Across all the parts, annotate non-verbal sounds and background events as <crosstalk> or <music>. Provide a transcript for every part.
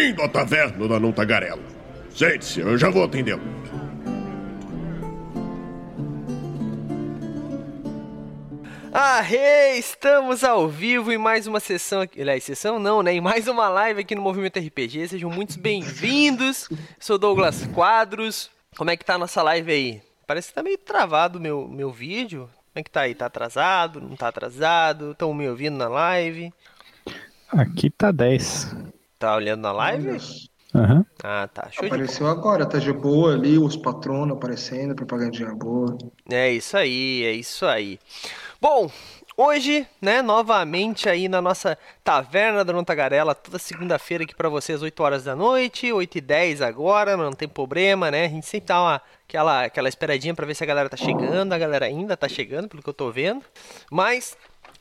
Bem-vindo à taverna da Não Tagarela. Sente-se, eu já vou atendê-lo. Arre, estamos ao vivo em mais uma sessão aqui. Aliás, sessão não, né? Em mais uma live aqui no Movimento RPG. Sejam muito bem-vindos. Sou Douglas Quadros. Como é que tá a nossa live aí? Parece que tá meio travado o meu, meu vídeo. Como é que tá aí? Tá atrasado? Não tá atrasado? Estão me ouvindo na live? Aqui tá 10. Tá olhando na live? Aham. Ah, tá. Show de Apareceu agora, tá de boa ali, os patronos aparecendo, propagandinha boa. É isso aí, é isso aí. Bom, hoje, né, novamente aí na nossa Taverna da Tagarela, toda segunda-feira aqui pra vocês, 8 horas da noite, 8 e 10 agora, não tem problema, né? A gente sempre dá uma, aquela, aquela esperadinha pra ver se a galera tá chegando, a galera ainda tá chegando, pelo que eu tô vendo. Mas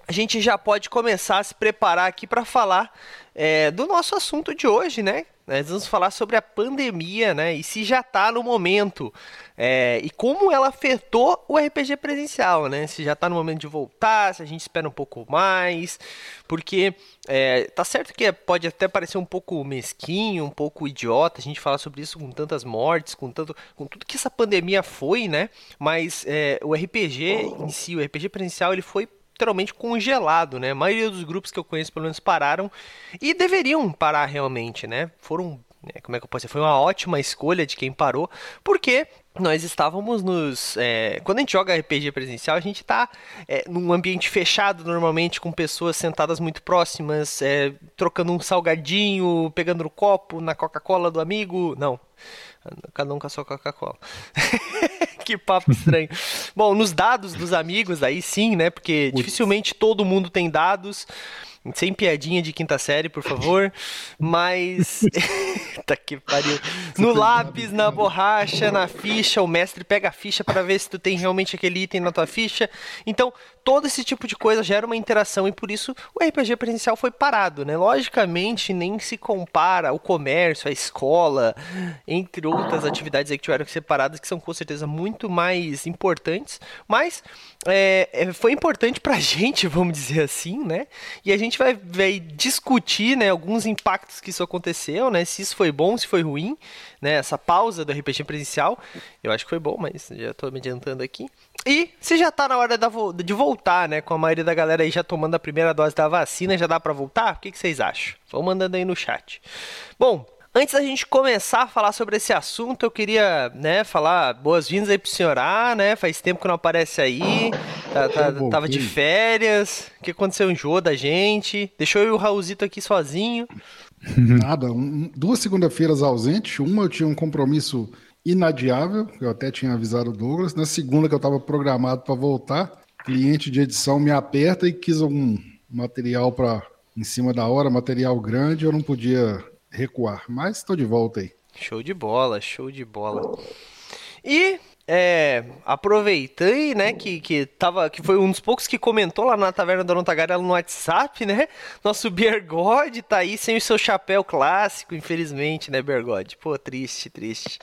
a gente já pode começar a se preparar aqui para falar é, do nosso assunto de hoje, né? Nós vamos falar sobre a pandemia, né? E se já está no momento. é, e como ela afetou o RPG presencial, né? Se já está no momento de voltar, se a gente espera um pouco mais. Porque é, tá certo que pode até parecer um pouco mesquinho, um pouco idiota a gente falar sobre isso com tantas mortes, com, tanto, com tudo que essa pandemia foi, né? Mas é, o RPG em si, o RPG presencial, ele foi literalmente congelado, né? A maioria dos grupos que eu conheço, pelo menos, pararam e deveriam parar realmente, né? Foram, né, como é que eu posso dizer? Foi uma ótima escolha de quem parou, porque nós estávamos nos. é, quando a gente joga RPG presencial, a gente está num ambiente fechado, normalmente, com pessoas sentadas muito próximas, é, trocando um salgadinho, pegando no copo, na Coca-Cola do amigo. Não. Cada um com a sua Coca-Cola. <laughs> que papo estranho. Bom, nos dados dos amigos, aí sim, né? Porque dificilmente todo mundo tem dados. Sem piadinha de quinta série, por favor. Mas. <laughs> tá que pariu. No lápis, na borracha, na ficha, o mestre pega a ficha para ver se tu tem realmente aquele item na tua ficha. Então, todo esse tipo de coisa gera uma interação e por isso o RPG presencial foi parado, né? Logicamente, nem se compara o comércio, a escola, entre outras atividades aí que tiveram que ser paradas, que são com certeza muito mais importantes, mas é, é, foi importante pra <laughs> gente, vamos dizer assim, né? E a gente vai, vai discutir, né, alguns impactos que isso aconteceu, né? Se isso foi bom, se foi ruim, né? Essa pausa do RPG presencial, eu acho que foi bom, mas já tô me adiantando aqui. E se já tá na hora da de voltar, né? Com a maioria da galera aí já tomando a primeira dose da vacina, já dá pra voltar? O que, que vocês acham? Vão mandando aí no chat. Bom, antes da gente começar a falar sobre esse assunto, eu queria, né, falar boas-vindas aí pro senhor A, né? Faz tempo que não aparece aí. Tá- tá- tava de férias. O que aconteceu? Enjoou da gente. Deixou eu e o Raulzito aqui sozinho. <laughs> Nada, um- duas segunda-feiras ausentes. Uma eu tinha um compromisso inadiável, eu até tinha avisado o Douglas. Na segunda, que eu estava programado para voltar, cliente de edição me aperta e quis algum material para em cima da hora, material grande, eu não podia recuar. Mas estou de volta aí. Show de bola, show de bola. E é, aproveitei, né, que, que, tava, que foi um dos poucos que comentou lá na Taverna da Tagarela no WhatsApp, né? Nosso <laughs> Bergode tá aí sem o seu chapéu clássico, infelizmente, né, Bergode? Pô, triste, triste.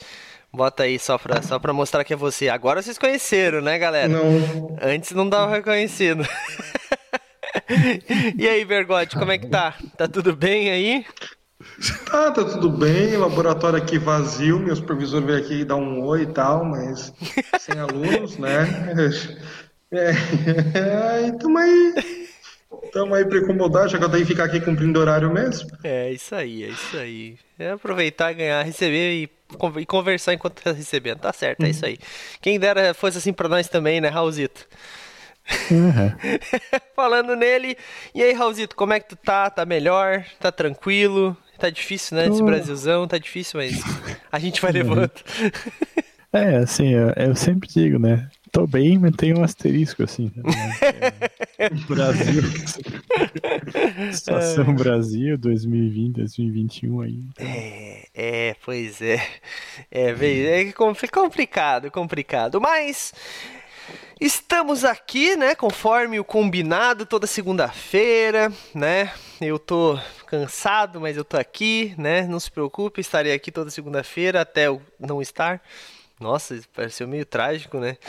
Bota aí só pra, só pra mostrar que é você. Agora vocês conheceram, né, galera? Não, Antes não dava reconhecido. <laughs> e aí, Bergode, como é que tá? Tá tudo bem aí? Tá, tá tudo bem, laboratório aqui vazio, meu supervisor veio aqui dar um oi e tal, mas sem alunos, né? É, e tamo aí, tamo aí pra incomodar, já que eu tenho que ficar aqui cumprindo horário mesmo. É isso aí, é isso aí. É aproveitar, ganhar, receber e, con- e conversar enquanto tá recebendo. Tá certo, é isso aí. Quem dera fosse assim pra nós também, né, Raulzito? Aham. <laughs> Falando nele. E aí, Raulzito, como é que tu tá? Tá melhor? Tá tranquilo? Tá difícil, né? Esse. Brasilzão tá difícil, mas a gente vai <laughs> levando. É, assim, eu, eu sempre digo, né? Tô bem, mas tem um asterisco, assim. né? É, <laughs> Brasil. Situação Brasil 2020, 2021 aí. então, É, é, pois é. É, é compli- complicado, complicado. Mas estamos aqui, né? Conforme o combinado, toda segunda-feira, né? Eu tô cansado, mas eu tô aqui, né? Não se preocupe, estarei aqui toda segunda-feira até eu não estar. Nossa, pareceu meio trágico, né? <laughs>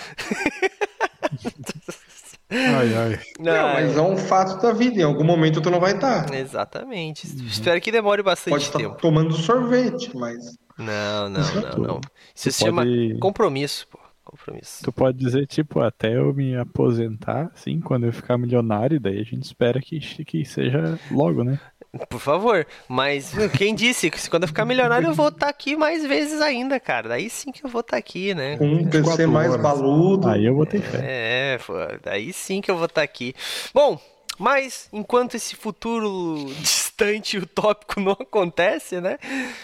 Ai, ai. Não, mas é um fato da vida. Em algum momento tu não vai estar. Exatamente. Espero que demore bastante Pode estar tempo. tomando sorvete, mas. Não, não, não, não. Isso se chama pode- compromisso, pô. Compromisso. Tu pode dizer, tipo, até eu me aposentar, assim, quando eu ficar milionário, daí a gente espera que, que seja logo, né? Por favor. Mas quem disse que se quando eu ficar milionário eu vou estar aqui mais vezes ainda, cara. Daí sim que eu vou estar aqui, né? Com um PC mais baludo. Aí eu botei fé. É, pô, daí sim que eu vou estar aqui. Bom, mas enquanto esse futuro <laughs> distante utópico não acontece, né?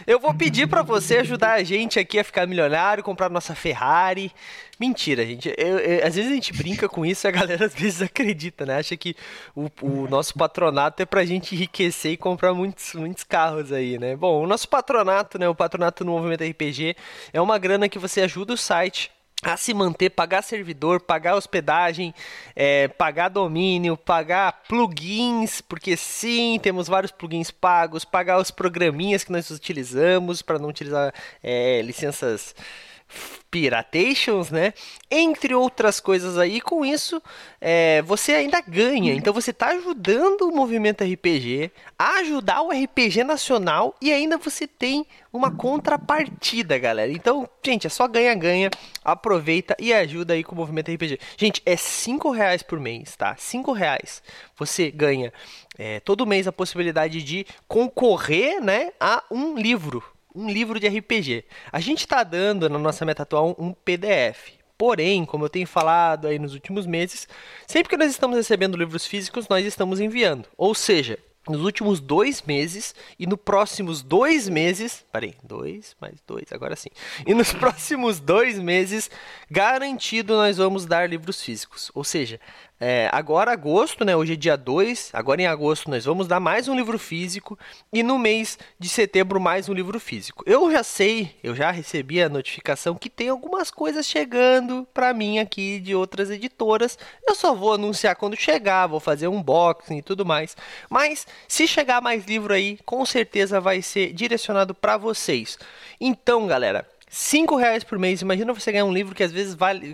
Eu vou pedir pra você ajudar a gente aqui a ficar milionário, comprar nossa Ferrari. Mentira, gente. Eu- eu- às vezes a gente brinca com isso e a galera às vezes acredita, né? Acha que o, o nosso patronato é pra gente enriquecer e comprar muitos, muitos carros aí, né? Bom, o nosso patronato, né? O patronato no Movimento RPG é uma grana que você ajuda o site a se manter, pagar servidor, pagar hospedagem, é, pagar domínio, pagar plugins, porque sim, temos vários plugins pagos, pagar os programinhas que nós utilizamos para não utilizar é, licenças piratations, né? Entre outras coisas aí, com isso é, você ainda ganha. Então você está ajudando o movimento RPG a ajudar o RPG nacional e ainda você tem uma contrapartida, galera. Então, gente, é só ganha-ganha. Aproveita e ajuda aí com o movimento RPG. Gente, é 5 reais por mês, tá? 5 reais. Você ganha é, todo mês a possibilidade de concorrer, né, a um livro um livro de RPG. A gente está dando na nossa meta atual um PDF. Porém, como eu tenho falado aí nos últimos meses, sempre que nós estamos recebendo livros físicos, nós estamos enviando. Ou seja, nos últimos dois meses e nos próximos dois meses. Peraí, dois mais dois, agora sim. E nos <laughs> próximos dois meses, garantido nós vamos dar livros físicos. Ou seja, é, agora agosto, né? Hoje é dia 2, agora em agosto nós vamos dar mais um livro físico e no mês de setembro mais um livro físico. Eu já sei, eu já recebi a notificação que tem algumas coisas chegando para mim aqui de outras editoras. Eu só vou anunciar quando chegar, vou fazer um unboxing e tudo mais. Mas se chegar mais livro aí, com certeza vai ser direcionado para vocês. Então, galera, 5 reais por mês, imagina você ganhar um livro que às vezes vale,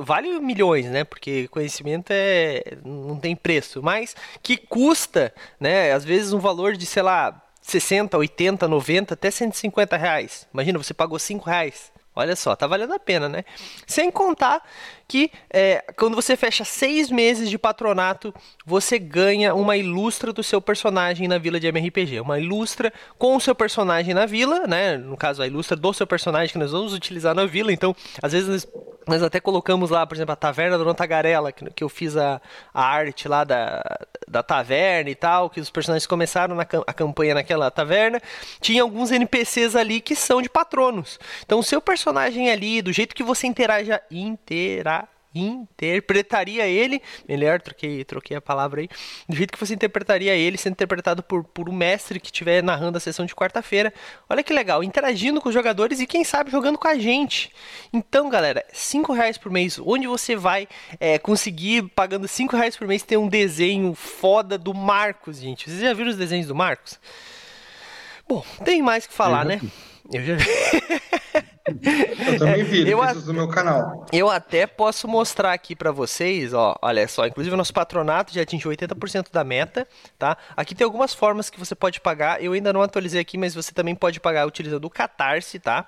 vale milhões, né? Porque conhecimento é não tem preço, mas que custa, né? Às vezes um valor de, sei lá, 60, 80, 90, até 150 reais. Imagina, você pagou 5 reais. Olha só, tá valendo a pena, né? Sem contar que é, quando você fecha seis meses de patronato, você ganha uma ilustra do seu personagem na vila de MRPG. Uma ilustra com o seu personagem na vila, né? No caso, a ilustra do seu personagem que nós vamos utilizar na vila. Então, às vezes nós, nós até colocamos lá, por exemplo, a Taverna do Tagarela, que, que eu fiz a, a arte lá da, da taverna e tal, que os personagens começaram na, a campanha naquela taverna. Tinha alguns NPCs ali que são de patronos. Então, o seu personagem ali, do jeito que você interaja, intera, interpretaria ele, melhor, troquei, troquei a palavra aí, do jeito que você interpretaria ele, sendo interpretado por, por um mestre que estiver narrando a sessão de quarta-feira. Olha que legal, interagindo com os jogadores e quem sabe jogando com a gente. Então, galera, 5 reais por mês, onde você vai é, conseguir, pagando 5 reais por mês, ter um desenho foda do Marcos, gente. Vocês já viram os desenhos do Marcos? Bom, tem mais que falar, né? Eu já vi. <laughs> Eu também vi, eu a- no meu canal. Eu até posso mostrar aqui pra vocês, ó, olha só, inclusive o nosso patronato já atingiu 80% da meta, tá? Aqui tem algumas formas que você pode pagar, eu ainda não atualizei aqui, mas você também pode pagar utilizando o Catarse, tá?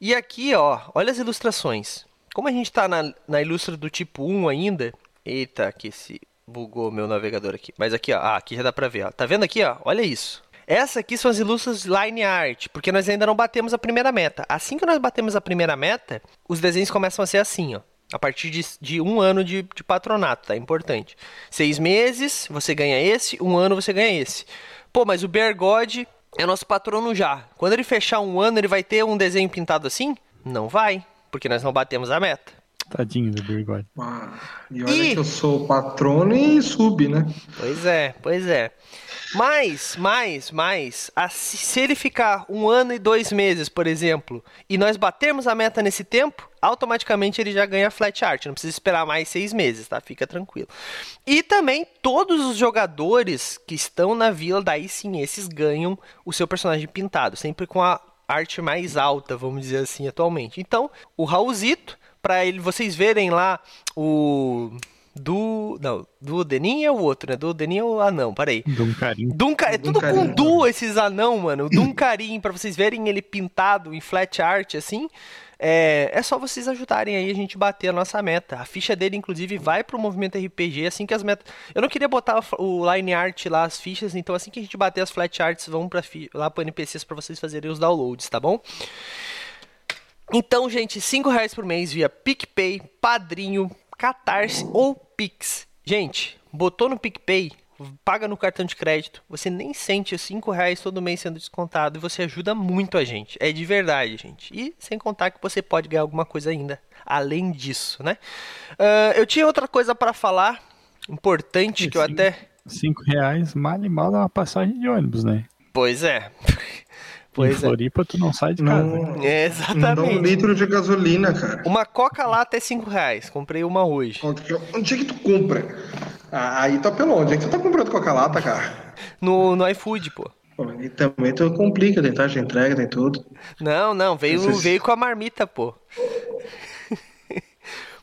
E aqui, ó, olha as ilustrações. Como a gente tá na, na ilustra do tipo 1 ainda, eita, que se bugou meu navegador aqui, mas aqui, ó, ah, aqui já dá pra ver, ó, tá vendo aqui, ó, olha isso. Essa aqui são as ilustras line art, porque nós ainda não batemos a primeira meta. Assim que nós batemos a primeira meta, os desenhos começam a ser assim, ó. A partir de, de um ano de, de patronato, tá? Importante. Seis meses, você ganha esse. Um ano, você ganha esse. Pô, mas o Bear God é nosso patrono já. Quando ele fechar um ano, ele vai ter um desenho pintado assim? Não vai, porque nós não batemos a meta. Tadinho do bigode. Ah, e olha Ih! que eu sou patrono e sub, né? Pois é, pois é. Mas, mais, mais, se ele ficar um ano e dois meses, por exemplo, e nós batermos a meta nesse tempo, automaticamente ele já ganha flat art. Não precisa esperar mais seis meses, tá? Fica tranquilo. E também todos os jogadores que estão na vila, daí sim, esses ganham o seu personagem pintado, sempre com a arte mais alta, vamos dizer assim, atualmente. Então, o Raulzito, para ele vocês verem lá o Du. Não, Duodenin é o outro, né? Duodenin é o anão, peraí. Duncarim. Dunca... É tudo com. Du esses anão, mano. Duncarim, pra vocês verem ele pintado em flat art, assim. É, é só vocês ajudarem aí a gente bater a nossa meta. A ficha dele, inclusive, vai pro movimento RPG assim que as metas. Eu não queria botar o line art lá, as fichas, então assim que a gente bater as flat arts, vão pra fi... lá pro NPCs pra vocês fazerem os downloads, tá bom? Então, gente, 5 reais por mês via PicPay, Padrinho, Catarse ou Pix. Gente, botou no PicPay, paga no cartão de crédito, você nem sente os 5 reais todo mês sendo descontado e você ajuda muito a gente. É de verdade, gente. E sem contar que você pode ganhar alguma coisa ainda, além disso, né? Ah, eu tinha outra coisa para falar, importante, que eu Sim. até... Cinco reais, mal e mal dá uma passagem de ônibus, né? Pois é. Em Pois é. Floripa tu não sai de casa. Não, É, não dá um exatamente. litro de gasolina, cara. Uma coca lá até 5 reais. Comprei uma hoje. Onde é que tu compra? Ah, aí tá pelo onde? é que tu tá comprando coca-lata, cara? No, no iFood, pô. E também tu complica, tem taxa de entrega, tem tudo. Não, não, veio, veio com a marmita, pô.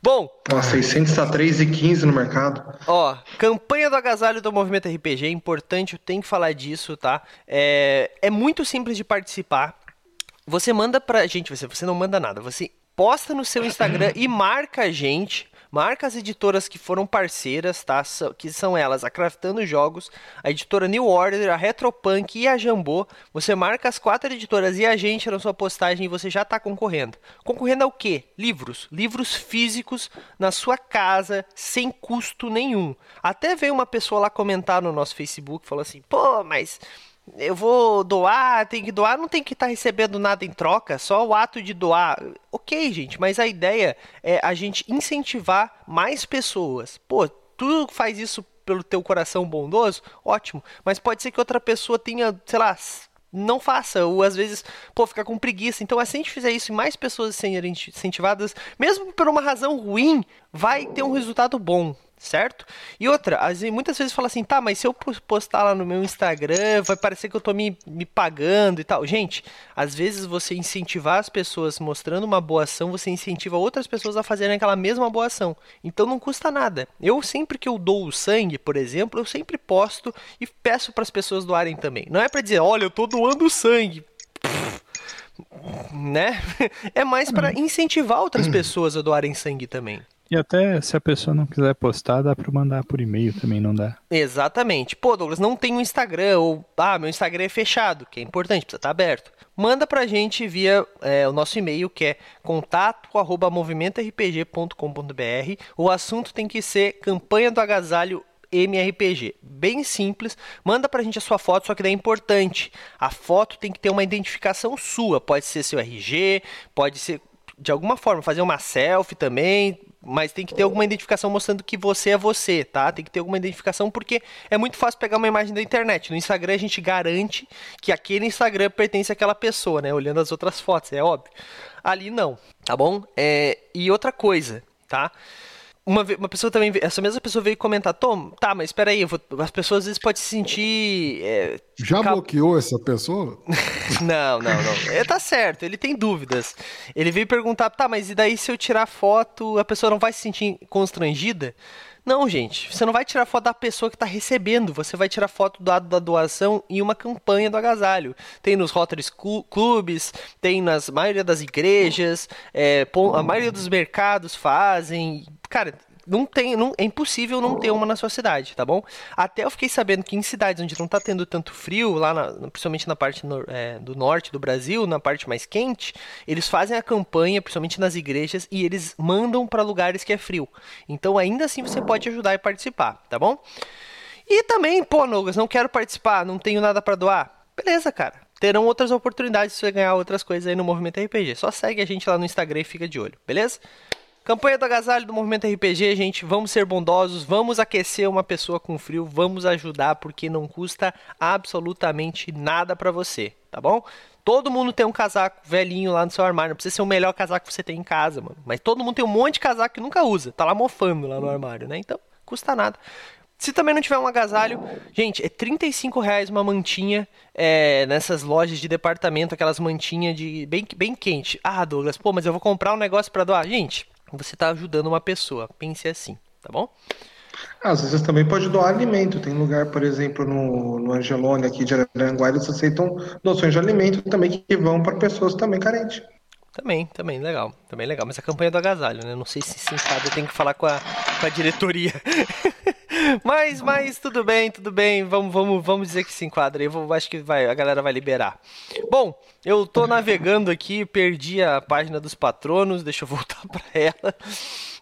Bom, Nossa, 600 tá 3,15 no mercado. ó, campanha do agasalho do Movimento RPG, é importante, eu tenho que falar disso, tá? É, é muito simples de participar. Você manda pra gente, você, você não manda nada, você posta no seu Instagram e marca a gente, marca as editoras que foram parceiras, tá? Que são elas, a Craftando Jogos, a editora New Order, a Retropunk e a Jambô. Você marca as quatro editoras e a gente na sua postagem e você já tá concorrendo. Concorrendo ao quê? Livros. Livros físicos na sua casa, sem custo nenhum. Até veio uma pessoa lá comentar no nosso Facebook, falou assim, pô, mas eu vou doar, tem que doar, não tem que estar recebendo nada em troca, só o ato de doar. Ok, gente, mas a ideia é a gente incentivar mais pessoas. Pô, tu faz isso pelo teu coração bondoso, ótimo, mas pode ser que outra pessoa tenha, sei lá, não faça, ou às vezes, pô, fica com preguiça. Então, se a gente fizer isso e mais pessoas serem incentivadas, mesmo por uma razão ruim, vai ter um resultado bom, certo? E outra, às vezes, muitas vezes fala assim, tá, mas se eu pos- postar lá no meu Instagram, vai parecer que eu tô me, me pagando e tal. Gente, às vezes você incentivar as pessoas mostrando uma boa ação, você incentiva outras pessoas a fazerem aquela mesma boa ação. Então não custa nada. Eu sempre que eu dou o sangue, por exemplo, eu sempre posto e peço para as pessoas doarem também. Não é para dizer, olha, eu tô doando sangue. Né? <laughs> É mais para incentivar outras pessoas a doarem sangue também. E até se a pessoa não quiser postar, dá pra mandar por e-mail também, não dá? Exatamente. Pô, Douglas, não tem um Instagram, ou ah, meu Instagram é fechado, que é importante, precisa estar aberto. Manda pra gente via é, o nosso e-mail, que é contato arroba movimentorpg.com.br. O assunto tem que ser campanha do agasalho MRPG. Bem simples. Manda pra gente a sua foto, só que daí é importante. A foto tem que ter uma identificação sua. Pode ser seu RG, pode ser de alguma forma, fazer uma selfie também, mas tem que ter alguma identificação mostrando que você é você, tá? Tem que ter alguma identificação porque é muito fácil pegar uma imagem da internet. No Instagram a gente garante que aquele Instagram pertence àquela pessoa, né? Olhando as outras fotos, é óbvio. Ali não, tá bom? É, e outra coisa, tá? Uma, uma pessoa também, essa mesma pessoa veio comentar, Tom, tá, mas espera aí, as pessoas às vezes podem se sentir é, Já cap- bloqueou essa pessoa? <laughs> não, não, não. Ele tá certo, ele tem dúvidas. Ele veio perguntar, tá, mas e daí se eu tirar foto, a pessoa não vai se sentir constrangida? Não, gente, você não vai tirar foto da pessoa que tá recebendo, você vai tirar foto do ato da doação em uma campanha do agasalho. Tem nos Rotary Clu- Clubes, tem nas maioria das igrejas, é, a maioria dos mercados fazem. Cara, não tem, não, é impossível não ter uma na sua cidade, tá bom? Até eu fiquei sabendo que em cidades onde não tá tendo tanto frio, lá na- principalmente na parte nor- é, do norte do Brasil, na parte mais quente, eles fazem a campanha, principalmente nas igrejas, e eles mandam para lugares que é frio. Então ainda assim você pode ajudar e participar, tá bom? E também, pô, Nogas, não quero participar, não tenho nada para doar. Beleza, cara. Terão outras oportunidades de você ganhar outras coisas aí no Movimento RPG. Só segue a gente lá no Instagram e fica de olho, beleza? Campanha do agasalho do Movimento RPG, gente. Vamos ser bondosos, vamos aquecer uma pessoa com frio, vamos ajudar porque não custa absolutamente nada pra você, tá bom? Todo mundo tem um casaco velhinho lá no seu armário. Não precisa ser o melhor casaco que você tem em casa, mano. Mas todo mundo tem um monte de casaco que nunca usa. Tá lá mofando lá no armário, né? Então, custa nada. Se também não tiver um agasalho, gente, é 35 reais uma mantinha é, nessas lojas de departamento, aquelas mantinhas de bem, bem quente. Ah, Douglas, pô, mas eu vou comprar um negócio pra doar. Gente, você tá ajudando uma pessoa. Pense assim, tá bom? Às vezes também pode doar alimento. Tem lugar, por exemplo, no, no Angelone aqui de Aranguá, eles aceitam doações de alimento também que vão para pessoas também carentes. Também, também, legal. Também legal. Mas a campanha do agasalho, né? Não sei se se tem que falar com a, com a diretoria. <laughs> mas, mas, tudo bem, tudo bem. Vamos, vamos, vamos dizer que se enquadra. Eu acho que vai, a galera vai liberar. Bom, eu tô navegando aqui, perdi a página dos patronos. Deixa eu voltar <laughs> para ela.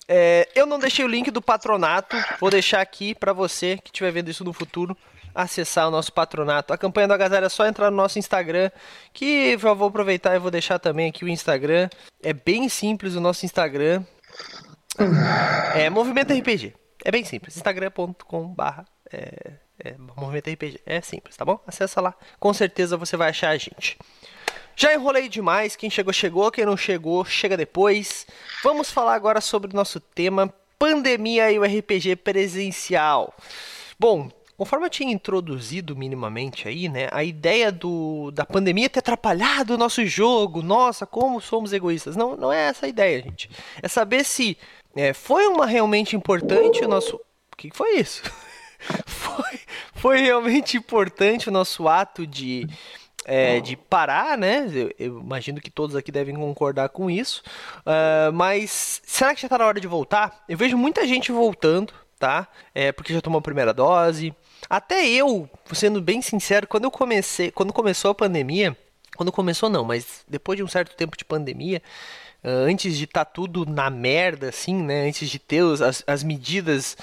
É, eu não deixei o link do patronato, vou deixar aqui para você que estiver vendo isso no futuro acessar o nosso patronato. A campanha do Agasalho é só entrar no nosso Instagram, que já vou aproveitar e vou deixar também aqui o Instagram. É bem simples o nosso Instagram. É Movimento RPG. É bem simples. Instagram.com/barra é, é, Movimento RPG. É simples, tá bom? Acessa lá. Com certeza você vai achar a gente. Já enrolei demais, quem chegou, chegou, quem não chegou, chega depois. Vamos falar agora sobre o nosso tema pandemia e o RPG presencial. Bom, conforme eu tinha introduzido minimamente aí, né, a ideia do, da pandemia ter atrapalhado o nosso jogo, nossa, como somos egoístas. Não, não é essa a ideia, gente. É saber se é, foi uma realmente importante o nosso. O que foi isso? <laughs> foi, foi realmente importante o nosso ato de é, de parar, né? Eu, eu, imagino que todos aqui devem concordar com isso. Uh, mas será que já está na hora de voltar? Eu vejo muita gente voltando, tá? É, porque já tomou a primeira dose. Até eu, sendo bem sincero, quando eu comecei, quando começou a pandemia, quando começou não, mas depois de um certo tempo de pandemia, antes de estar tá tudo na merda, assim, né? Antes de ter as, as medidas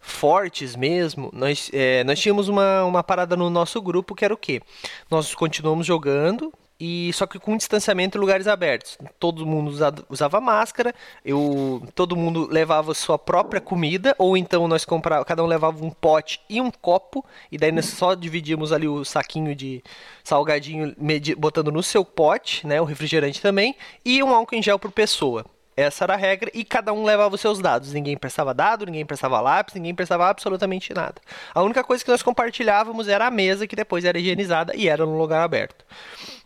fortes mesmo, nós, é, nós tínhamos uma, uma parada no nosso grupo que era o quê? Nós continuamos jogando, e só que com distanciamento em lugares abertos. Todo mundo usava, máscara, eu, todo mundo levava sua própria comida, ou então nós comprava, cada um levava um pote e um copo, e daí nós só dividíamos ali o saquinho de salgadinho botando no seu pote, né, o refrigerante também, e um álcool em gel por pessoa. Essa era a regra e cada um levava os seus dados. Ninguém prestava dado, ninguém prestava lápis, ninguém prestava absolutamente nada. A única coisa que nós compartilhávamos era a mesa, que depois era higienizada e era no lugar aberto.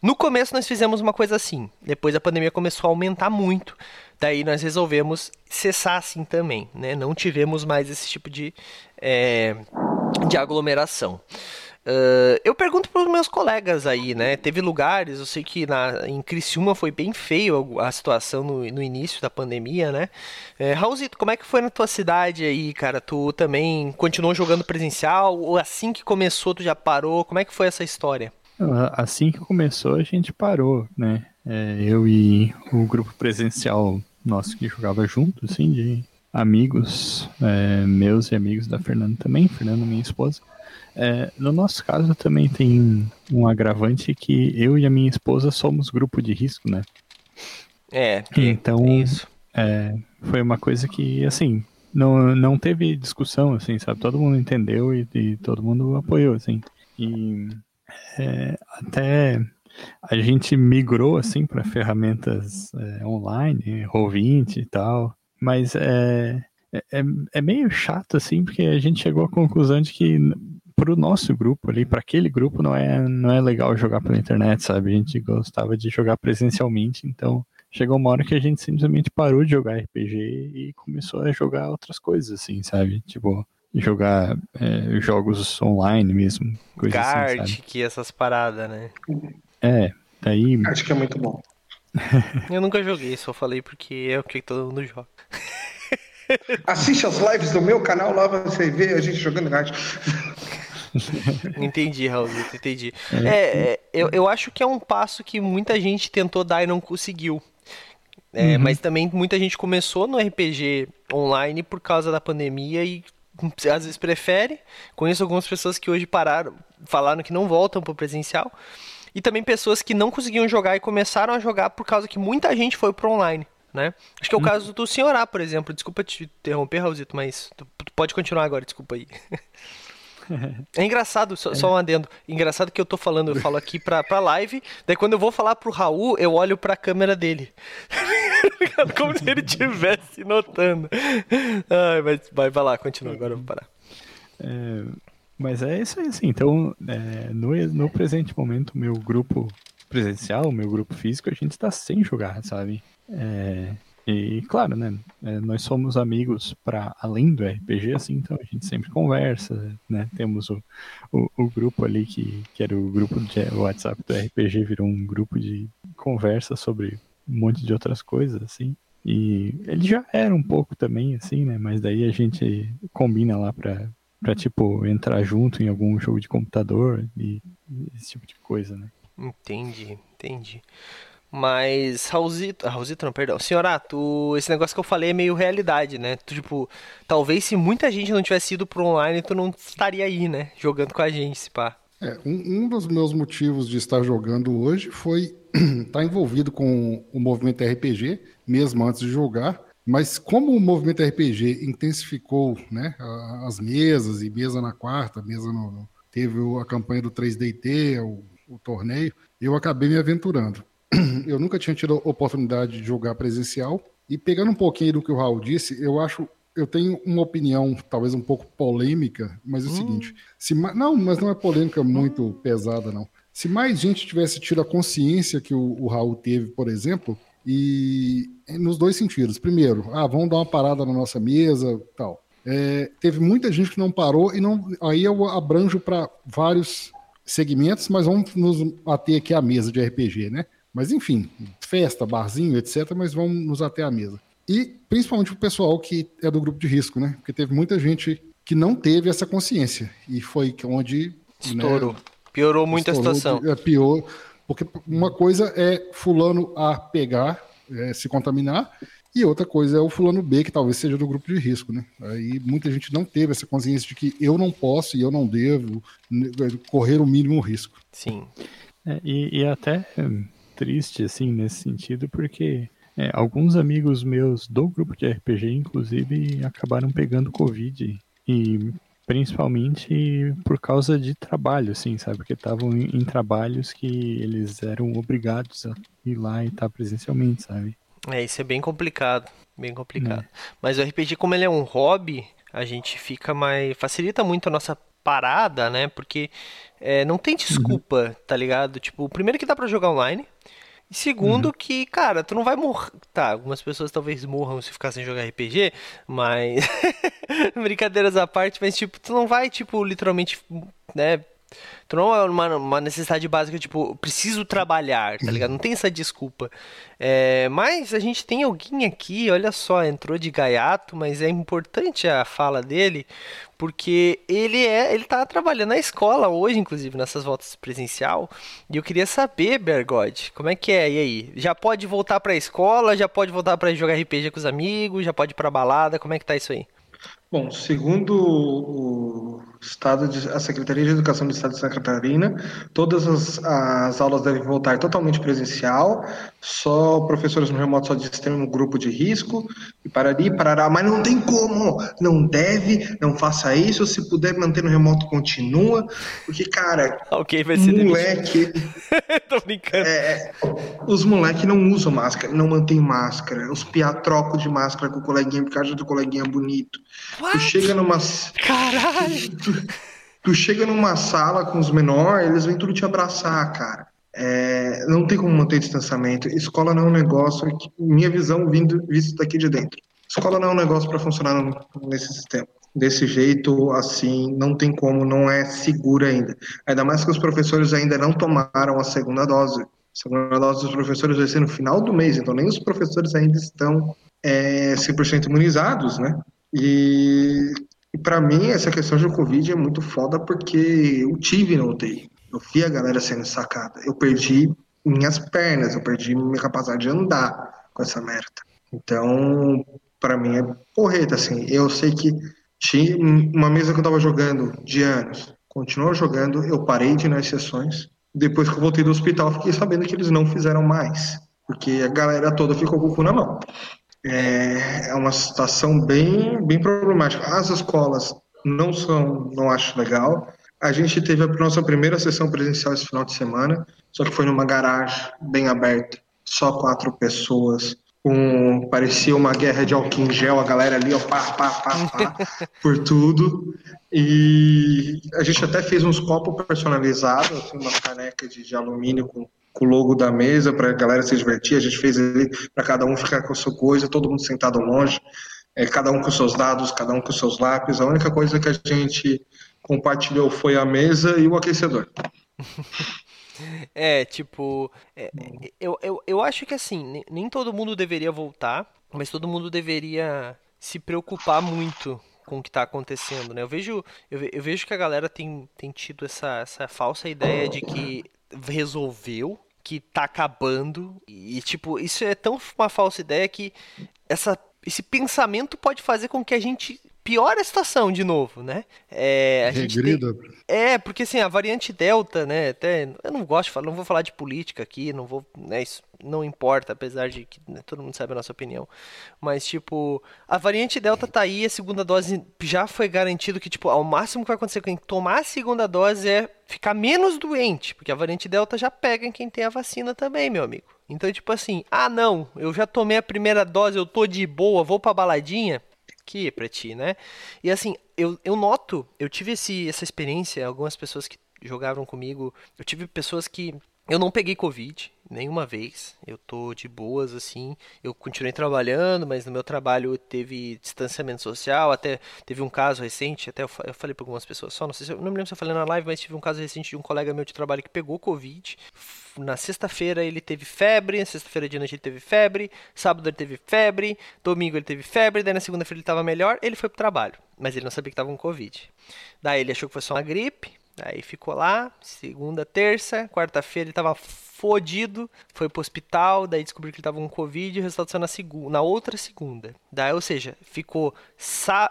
No começo nós fizemos uma coisa assim. Depois a pandemia começou a aumentar muito. Daí nós resolvemos cessar assim também. Né? Não tivemos mais esse tipo de, é, de aglomeração. Uh, eu pergunto para os meus colegas aí, né? Teve lugares, eu sei que na, em Criciúma foi bem feio a situação no, no início da pandemia, né? É, Raulzito, como é que foi na tua cidade aí, cara? Tu também continuou jogando presencial? Ou assim que começou tu já parou? Como é que foi essa história? Assim que começou a gente parou, né? É, eu e o grupo presencial nosso que jogava junto, assim, de amigos, é, meus e amigos da Fernanda também, Fernanda minha esposa. É, no nosso caso também tem um agravante que eu e a minha esposa somos grupo de risco, né? É, então isso. É, foi uma coisa que, assim, não, não teve discussão, assim, sabe? Todo mundo entendeu e, e todo mundo apoiou, assim. E é, até a gente migrou, assim, para ferramentas é, online, Roll20 e tal, mas é, é, é meio chato, assim, porque a gente chegou à conclusão de que pro nosso grupo ali, para aquele grupo, não é, não é legal jogar pela internet, sabe? A gente gostava de jogar presencialmente, então chegou uma hora que a gente simplesmente parou de jogar RPG e começou a jogar outras coisas, assim, sabe? Tipo, jogar é, jogos online mesmo. Coisa assim, que essas paradas, né? É, daí. Acho que é muito bom. <laughs> Eu nunca joguei, só falei porque é o que todo mundo joga. Assiste as lives do meu canal lá, você vê a gente jogando Gart. <laughs> <laughs> entendi, Raul, entendi. É, é, eu, eu acho que é um passo que muita gente tentou dar e não conseguiu. É, uhum. Mas também muita gente começou no RPG online por causa da pandemia e às vezes prefere. Conheço algumas pessoas que hoje pararam, falaram que não voltam para o presencial. E também pessoas que não conseguiam jogar e começaram a jogar por causa que muita gente foi pro online. Né? Acho que é o uhum. caso do Senhorá, por exemplo. Desculpa te interromper, Raulzito, mas tu, tu pode continuar agora, desculpa aí. <laughs> É engraçado, só, só, um adendo. Engraçado que eu tô falando, eu falo aqui pra, pra live, daí quando eu vou falar pro Raul, eu olho pra câmera dele. <laughs> Como se ele estivesse notando. Ai, mas vai, vai lá, continua, agora eu vou parar. É, mas é isso aí, assim. Então, é, no, no presente momento, meu grupo presencial, meu grupo físico, a gente tá sem jogar, sabe? É, E claro, né? é, nós somos amigos para além do RPG, assim, então a gente sempre conversa, né? Temos o, o, o grupo ali que, que era o grupo de WhatsApp do RPG, virou um grupo de conversa sobre um monte de outras coisas, assim. E ele já era um pouco também, assim, né? Mas daí a gente combina lá pra, pra tipo, entrar junto em algum jogo de computador e esse tipo de coisa, né? Entendi, entendi. Mas, Raulzito, Raulzito não, perdão. Senhorato, esse negócio que eu falei é meio realidade, né? Tu, tipo, talvez se muita gente não tivesse ido pro online, tu não estaria aí, né? Jogando com a gente, se pá. É, um, um dos meus motivos de estar jogando hoje foi estar <clears throat> envolvido com o movimento RPG, mesmo antes de jogar. Mas como o movimento RPG intensificou né, as mesas, e mesa na quarta, mesa no, teve a campanha do 3DT, o, o torneio, eu acabei me aventurando. <clears throat> Eu nunca tinha tido a oportunidade de jogar presencial. E pegando um pouquinho do que o Raul disse, eu acho. Eu tenho uma opinião, talvez um pouco polêmica, mas é o seguinte: se não, mas não é polêmica muito pesada, não. Se mais gente tivesse tido a consciência que o, o Raul teve, por exemplo, e nos dois sentidos. Primeiro, ah, vamos dar uma parada na nossa mesa, tal. É, teve muita gente que não parou e não. Aí eu abranjo para vários segmentos, mas vamos nos ater aqui à mesa de RPG, né? Mas enfim, festa, barzinho, etc. Mas vamos nos ater à mesa. E principalmente o pessoal que é do grupo de risco, né? Porque teve muita gente que não teve essa consciência e foi onde né, Estourou. Piorou muito a estourou situação. de- É pior, porque uma coisa é fulano A pegar, é, se contaminar, e outra coisa é o fulano B, que talvez seja do grupo de risco, né? Aí muita gente não teve essa consciência de que eu não posso e eu não devo né, correr o mínimo risco. Sim. É, e, e até triste, assim, nesse sentido, porque é, alguns amigos meus do grupo de RPG, inclusive, acabaram pegando Covid. E principalmente por causa de trabalho, assim, sabe? Porque estavam em, em trabalhos que eles eram obrigados a ir lá e estar presencialmente, sabe? É, isso é bem complicado. Bem complicado. Mas o RPG, como ele é um hobby, a gente fica mais. facilita muito a nossa parada, né? Porque é, não tem desculpa, tá ligado? Tipo, primeiro que dá pra jogar online. E segundo que, cara, tu não vai morrer. Tá, algumas pessoas talvez morram se ficar sem jogar RPG, mas. <laughs> Brincadeiras à parte, mas tipo, tu não vai, tipo, literalmente, né? Tu não é uma, uma necessidade básica, tipo, preciso trabalhar, tá ligado? Não tem essa desculpa. É, mas a gente tem alguém aqui, olha só, entrou de gaiato, mas é importante a fala dele, porque ele é, ele tá trabalhando na escola hoje, inclusive, nessas voltas presencial. E eu queria saber, Bergode, como é que é? E aí? Já pode voltar pra escola? Já pode voltar pra jogar RPG com os amigos? Já pode ir pra balada? Como é que tá isso aí? Bom, segundo o Estado de, a Secretaria de Educação do Estado de Santa Catarina, todas as, as aulas devem voltar totalmente presencial, só professores no remoto só tem um grupo de risco, e parari, parará, mas não tem como, não deve, não faça isso, se puder manter no remoto, continua, porque, cara, Ok, vai ser moleque, <laughs> Tô brincando. é, os moleques não usam máscara, não mantêm máscara, os piá trocam de máscara com o coleguinha por causa do coleguinha bonito. Tu What? chega numa Caralho! Tu chega numa sala com os menores, eles vêm tudo te abraçar, cara. É, não tem como manter distanciamento. Escola não é um negócio, minha visão vindo visto daqui de dentro. Escola não é um negócio para funcionar nesse sistema. Desse jeito, assim, não tem como, não é seguro ainda. Ainda mais que os professores ainda não tomaram a segunda dose. A segunda dose dos professores vai ser no final do mês, então nem os professores ainda estão é, 100% imunizados, né? E e para mim, essa questão de Covid é muito foda porque eu tive na UTI. Eu vi a galera sendo sacada. Eu perdi minhas pernas, eu perdi minha capacidade de andar com essa merda. Então, para mim é porreta, assim. Eu sei que tinha uma mesa que eu tava jogando de anos. Continuou jogando, eu parei de ir nas sessões. Depois que eu voltei do hospital, fiquei sabendo que eles não fizeram mais. Porque a galera toda ficou com o cu na mão. É, é uma situação bem, bem problemática. As escolas não são, não acho legal. A gente teve a nossa primeira sessão presencial esse final de semana, só que foi numa garagem bem aberta, só quatro pessoas. Um, parecia uma guerra de álcool em gel, a galera ali, ó, pá, pá, pá, pá, <laughs> por tudo. E a gente até fez uns copos personalizados, assim, uma caneca de, de alumínio com com o logo da mesa para a galera se divertir. A gente fez ali para cada um ficar com a sua coisa, todo mundo sentado longe, é, cada um com seus dados, cada um com seus lápis. A única coisa que a gente compartilhou foi a mesa e o aquecedor. <laughs> É, tipo, é, eu, eu, eu acho que assim, nem todo mundo deveria voltar, mas todo mundo deveria se preocupar muito com o que está acontecendo, né? Eu vejo, eu, eu, vejo que a galera tem, tem tido essa, essa falsa ideia de que resolveu, que tá acabando, e tipo, isso é tão uma falsa ideia que essa, esse pensamento pode fazer com que a gente piora a situação de novo, né? É, a Regrida. Gente tem... É, porque assim, a variante Delta, né? Até, eu não gosto de falar, não vou falar de política aqui, não vou. Né, isso não importa, apesar de que né, todo mundo sabe a nossa opinião. Mas, tipo, a variante Delta tá aí, a segunda dose já foi garantido que, tipo, ao máximo que vai acontecer com quem tomar a segunda dose é ficar menos doente, porque a variante Delta já pega em quem tem a vacina também, meu amigo. Então, tipo assim, ah não, eu já tomei a primeira dose, eu tô de boa, vou pra baladinha que pra ti, né? E assim, eu, eu noto, eu tive esse, essa experiência, algumas pessoas que jogavam comigo, eu tive pessoas que eu não peguei Covid nenhuma vez. Eu tô de boas, assim. Eu continuei trabalhando, mas no meu trabalho teve distanciamento social. Até teve um caso recente, até eu, falei para algumas pessoas só, não sei se eu não me lembro se eu falei na live, mas tive um caso recente de um colega meu de trabalho que pegou Covid. Na sexta-feira ele teve febre, na sexta-feira de noite ele teve febre, sábado ele teve febre, domingo ele teve febre, daí na segunda-feira ele tava melhor, ele foi pro trabalho, mas ele não sabia que tava com Covid. Daí ele achou que foi só uma gripe, Aí ficou lá, segunda, terça, quarta-feira ele tava fodido, foi pro hospital, daí descobriu que ele tava com Covid o resultado saiu na, na outra segunda. Daí, ou seja, ficou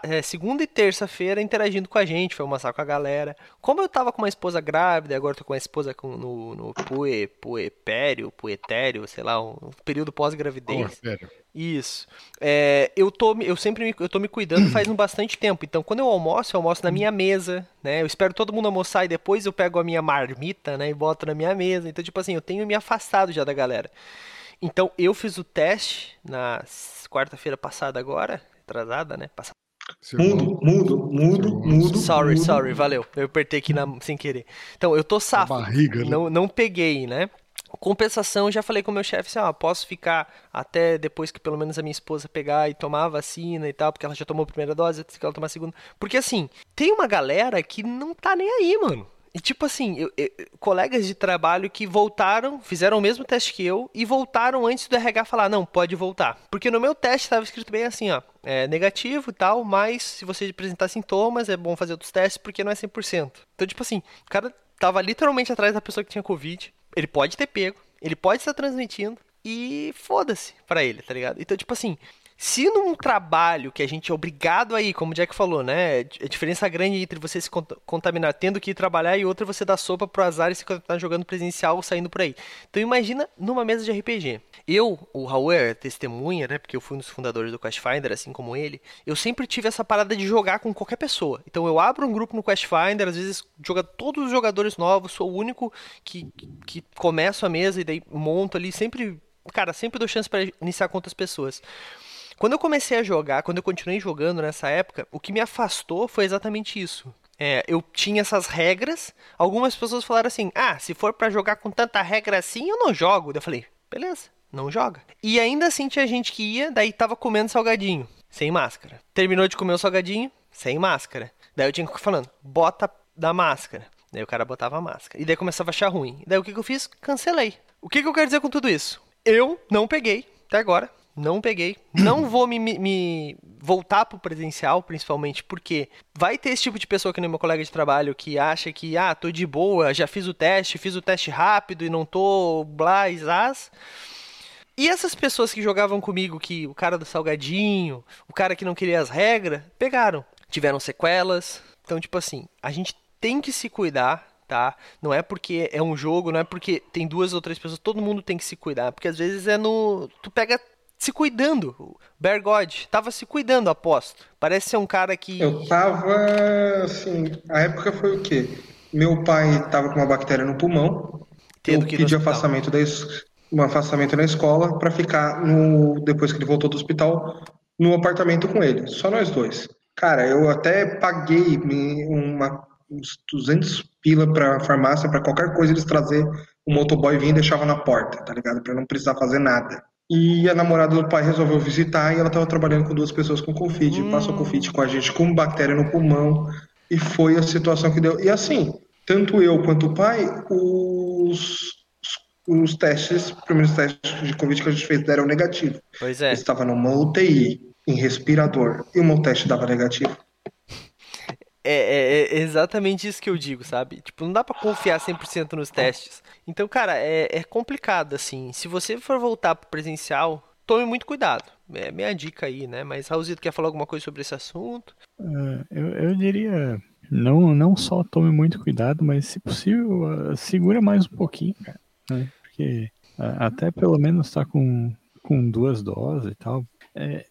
é, segunda e terça-feira interagindo com a gente, foi almoçar com a galera. Como eu tava com uma esposa grávida, agora tô com uma esposa com, no, no pue, puepério, puetério, sei lá, um período pós-gravidez. Oh, isso. É, eu, tô, eu sempre me, eu tô me cuidando faz um bastante tempo. Então, quando eu almoço, eu almoço na minha mesa, né? Eu espero todo mundo almoçar e depois eu pego a minha marmita, né? E boto na minha mesa. Então, tipo assim, eu tenho me afastado já da galera. Então, eu fiz o teste na quarta-feira passada agora, atrasada, né? Passada. Mudo, mudo, mudo, mudo. Sorry, mudo. sorry, valeu. Eu apertei aqui na, sem querer. Então, eu tô safo. Barriga, né? não, não peguei, né? Compensação, já falei com o meu chefe assim, ah, posso ficar até depois que pelo menos a minha esposa pegar e tomar a vacina e tal, porque ela já tomou a primeira dose, que ela tomar a segunda. Porque assim, tem uma galera que não tá nem aí, mano. E tipo assim, eu, eu, colegas de trabalho que voltaram, fizeram o mesmo teste que eu e voltaram antes do RH falar, não, pode voltar. Porque no meu teste estava escrito bem assim, ó, é negativo e tal, mas se você apresentar sintomas, é bom fazer outros testes porque não é 100%. Então, tipo assim, o cara tava literalmente atrás da pessoa que tinha Covid, ele pode ter pego, ele pode estar transmitindo e foda-se pra ele, tá ligado? Então, tipo assim, se num trabalho que a gente é obrigado aí, como o Jack falou, né? A diferença grande entre você se contaminar tendo que ir trabalhar e outra você dar sopa pro azar e se contaminar jogando presencial ou saindo por aí. Então imagina numa mesa de RPG. Eu, o Raul é testemunha, né? Porque eu fui um dos fundadores do Quest Finder, assim como ele. Eu sempre tive essa parada de jogar com qualquer pessoa. Então eu abro um grupo no Quest Finder, às vezes joga todos os jogadores novos, sou o único que, que começo a mesa e daí monto ali, sempre. Cara, sempre dou chance para iniciar com outras pessoas. Quando eu comecei a jogar, quando eu continuei jogando nessa época, o que me afastou foi exatamente isso. É, eu tinha essas regras. Algumas pessoas falaram assim: ah, se for para jogar com tanta regra assim, eu não jogo. Eu falei: beleza, não joga. E ainda assim tinha gente que ia, daí tava comendo salgadinho, sem máscara. Terminou de comer o salgadinho, sem máscara. Daí eu tinha que ficar falando: bota da máscara. Daí o cara botava a máscara. E daí começava a achar ruim. daí o que, que eu fiz? Cancelei. O que, que eu quero dizer com tudo isso? Eu não peguei, até agora, não peguei. Não vou me, me, voltar pro presencial, principalmente, porque vai ter esse tipo de pessoa que nem meu colega de trabalho que acha que, ah, tô de boa, já fiz o teste, fiz o teste rápido e não tô blá, isás. E essas pessoas que jogavam comigo, que o cara do salgadinho, o cara que não queria as regras, pegaram. Tiveram sequelas. Então, tipo assim, a gente tem que se cuidar, tá? Não é porque é um jogo, não é porque tem duas ou três pessoas, todo mundo tem que se cuidar, porque às vezes é no tu pega se cuidando. O Bear God tava se cuidando, aposto. Parece ser um cara que. Eu tava. Assim, a época foi o quê? Meu pai tava com uma bactéria no pulmão. Tendo eu que pedi afastamento da, um afastamento na escola para ficar no. Depois que ele voltou do hospital, no apartamento com ele. Só nós dois. Cara, eu até paguei uma, uns 200 pila pra farmácia para qualquer coisa eles trazer o motoboy vinha e deixava na porta, tá ligado? Pra não precisar fazer nada. E a namorada do pai resolveu visitar e ela tava trabalhando com duas pessoas com Covid. Hum. Passou Covid com a gente com bactéria no pulmão. E foi a situação que deu. E assim, tanto eu quanto o pai, os, os testes, os primeiros testes de Covid que a gente fez deram negativo. Pois é. Eu estava numa UTI, em respirador, e o meu teste dava negativo. É, é- é exatamente isso que eu digo, sabe? Tipo, não dá pra confiar 100% nos testes. Então, cara, é, é complicado, assim. Se você for voltar pro presencial, tome muito cuidado. É minha dica aí, né? Mas, Raulzito, quer falar alguma coisa sobre esse assunto? É, eu, eu diria, não, não só tome muito cuidado, mas se possível, ah, segura mais um pouquinho, cara. né? Porque ah, até pelo menos tá com, com duas doses e tal. É,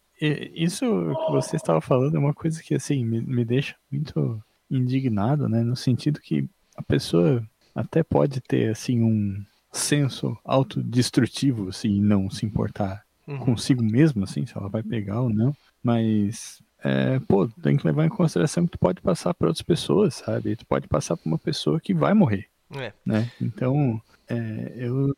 isso que você estava falando é uma coisa que, assim, me, me deixa muito indignado, né? No sentido que a pessoa até pode ter, assim, um senso autodestrutivo, assim, e não se importar Uhum. consigo mesmo, assim, se ela vai pegar ou não. Mas, é, pô, tem que levar em consideração que tu pode passar para outras pessoas, sabe? Tu pode passar para uma pessoa que vai morrer, É. né? Então, é, eu,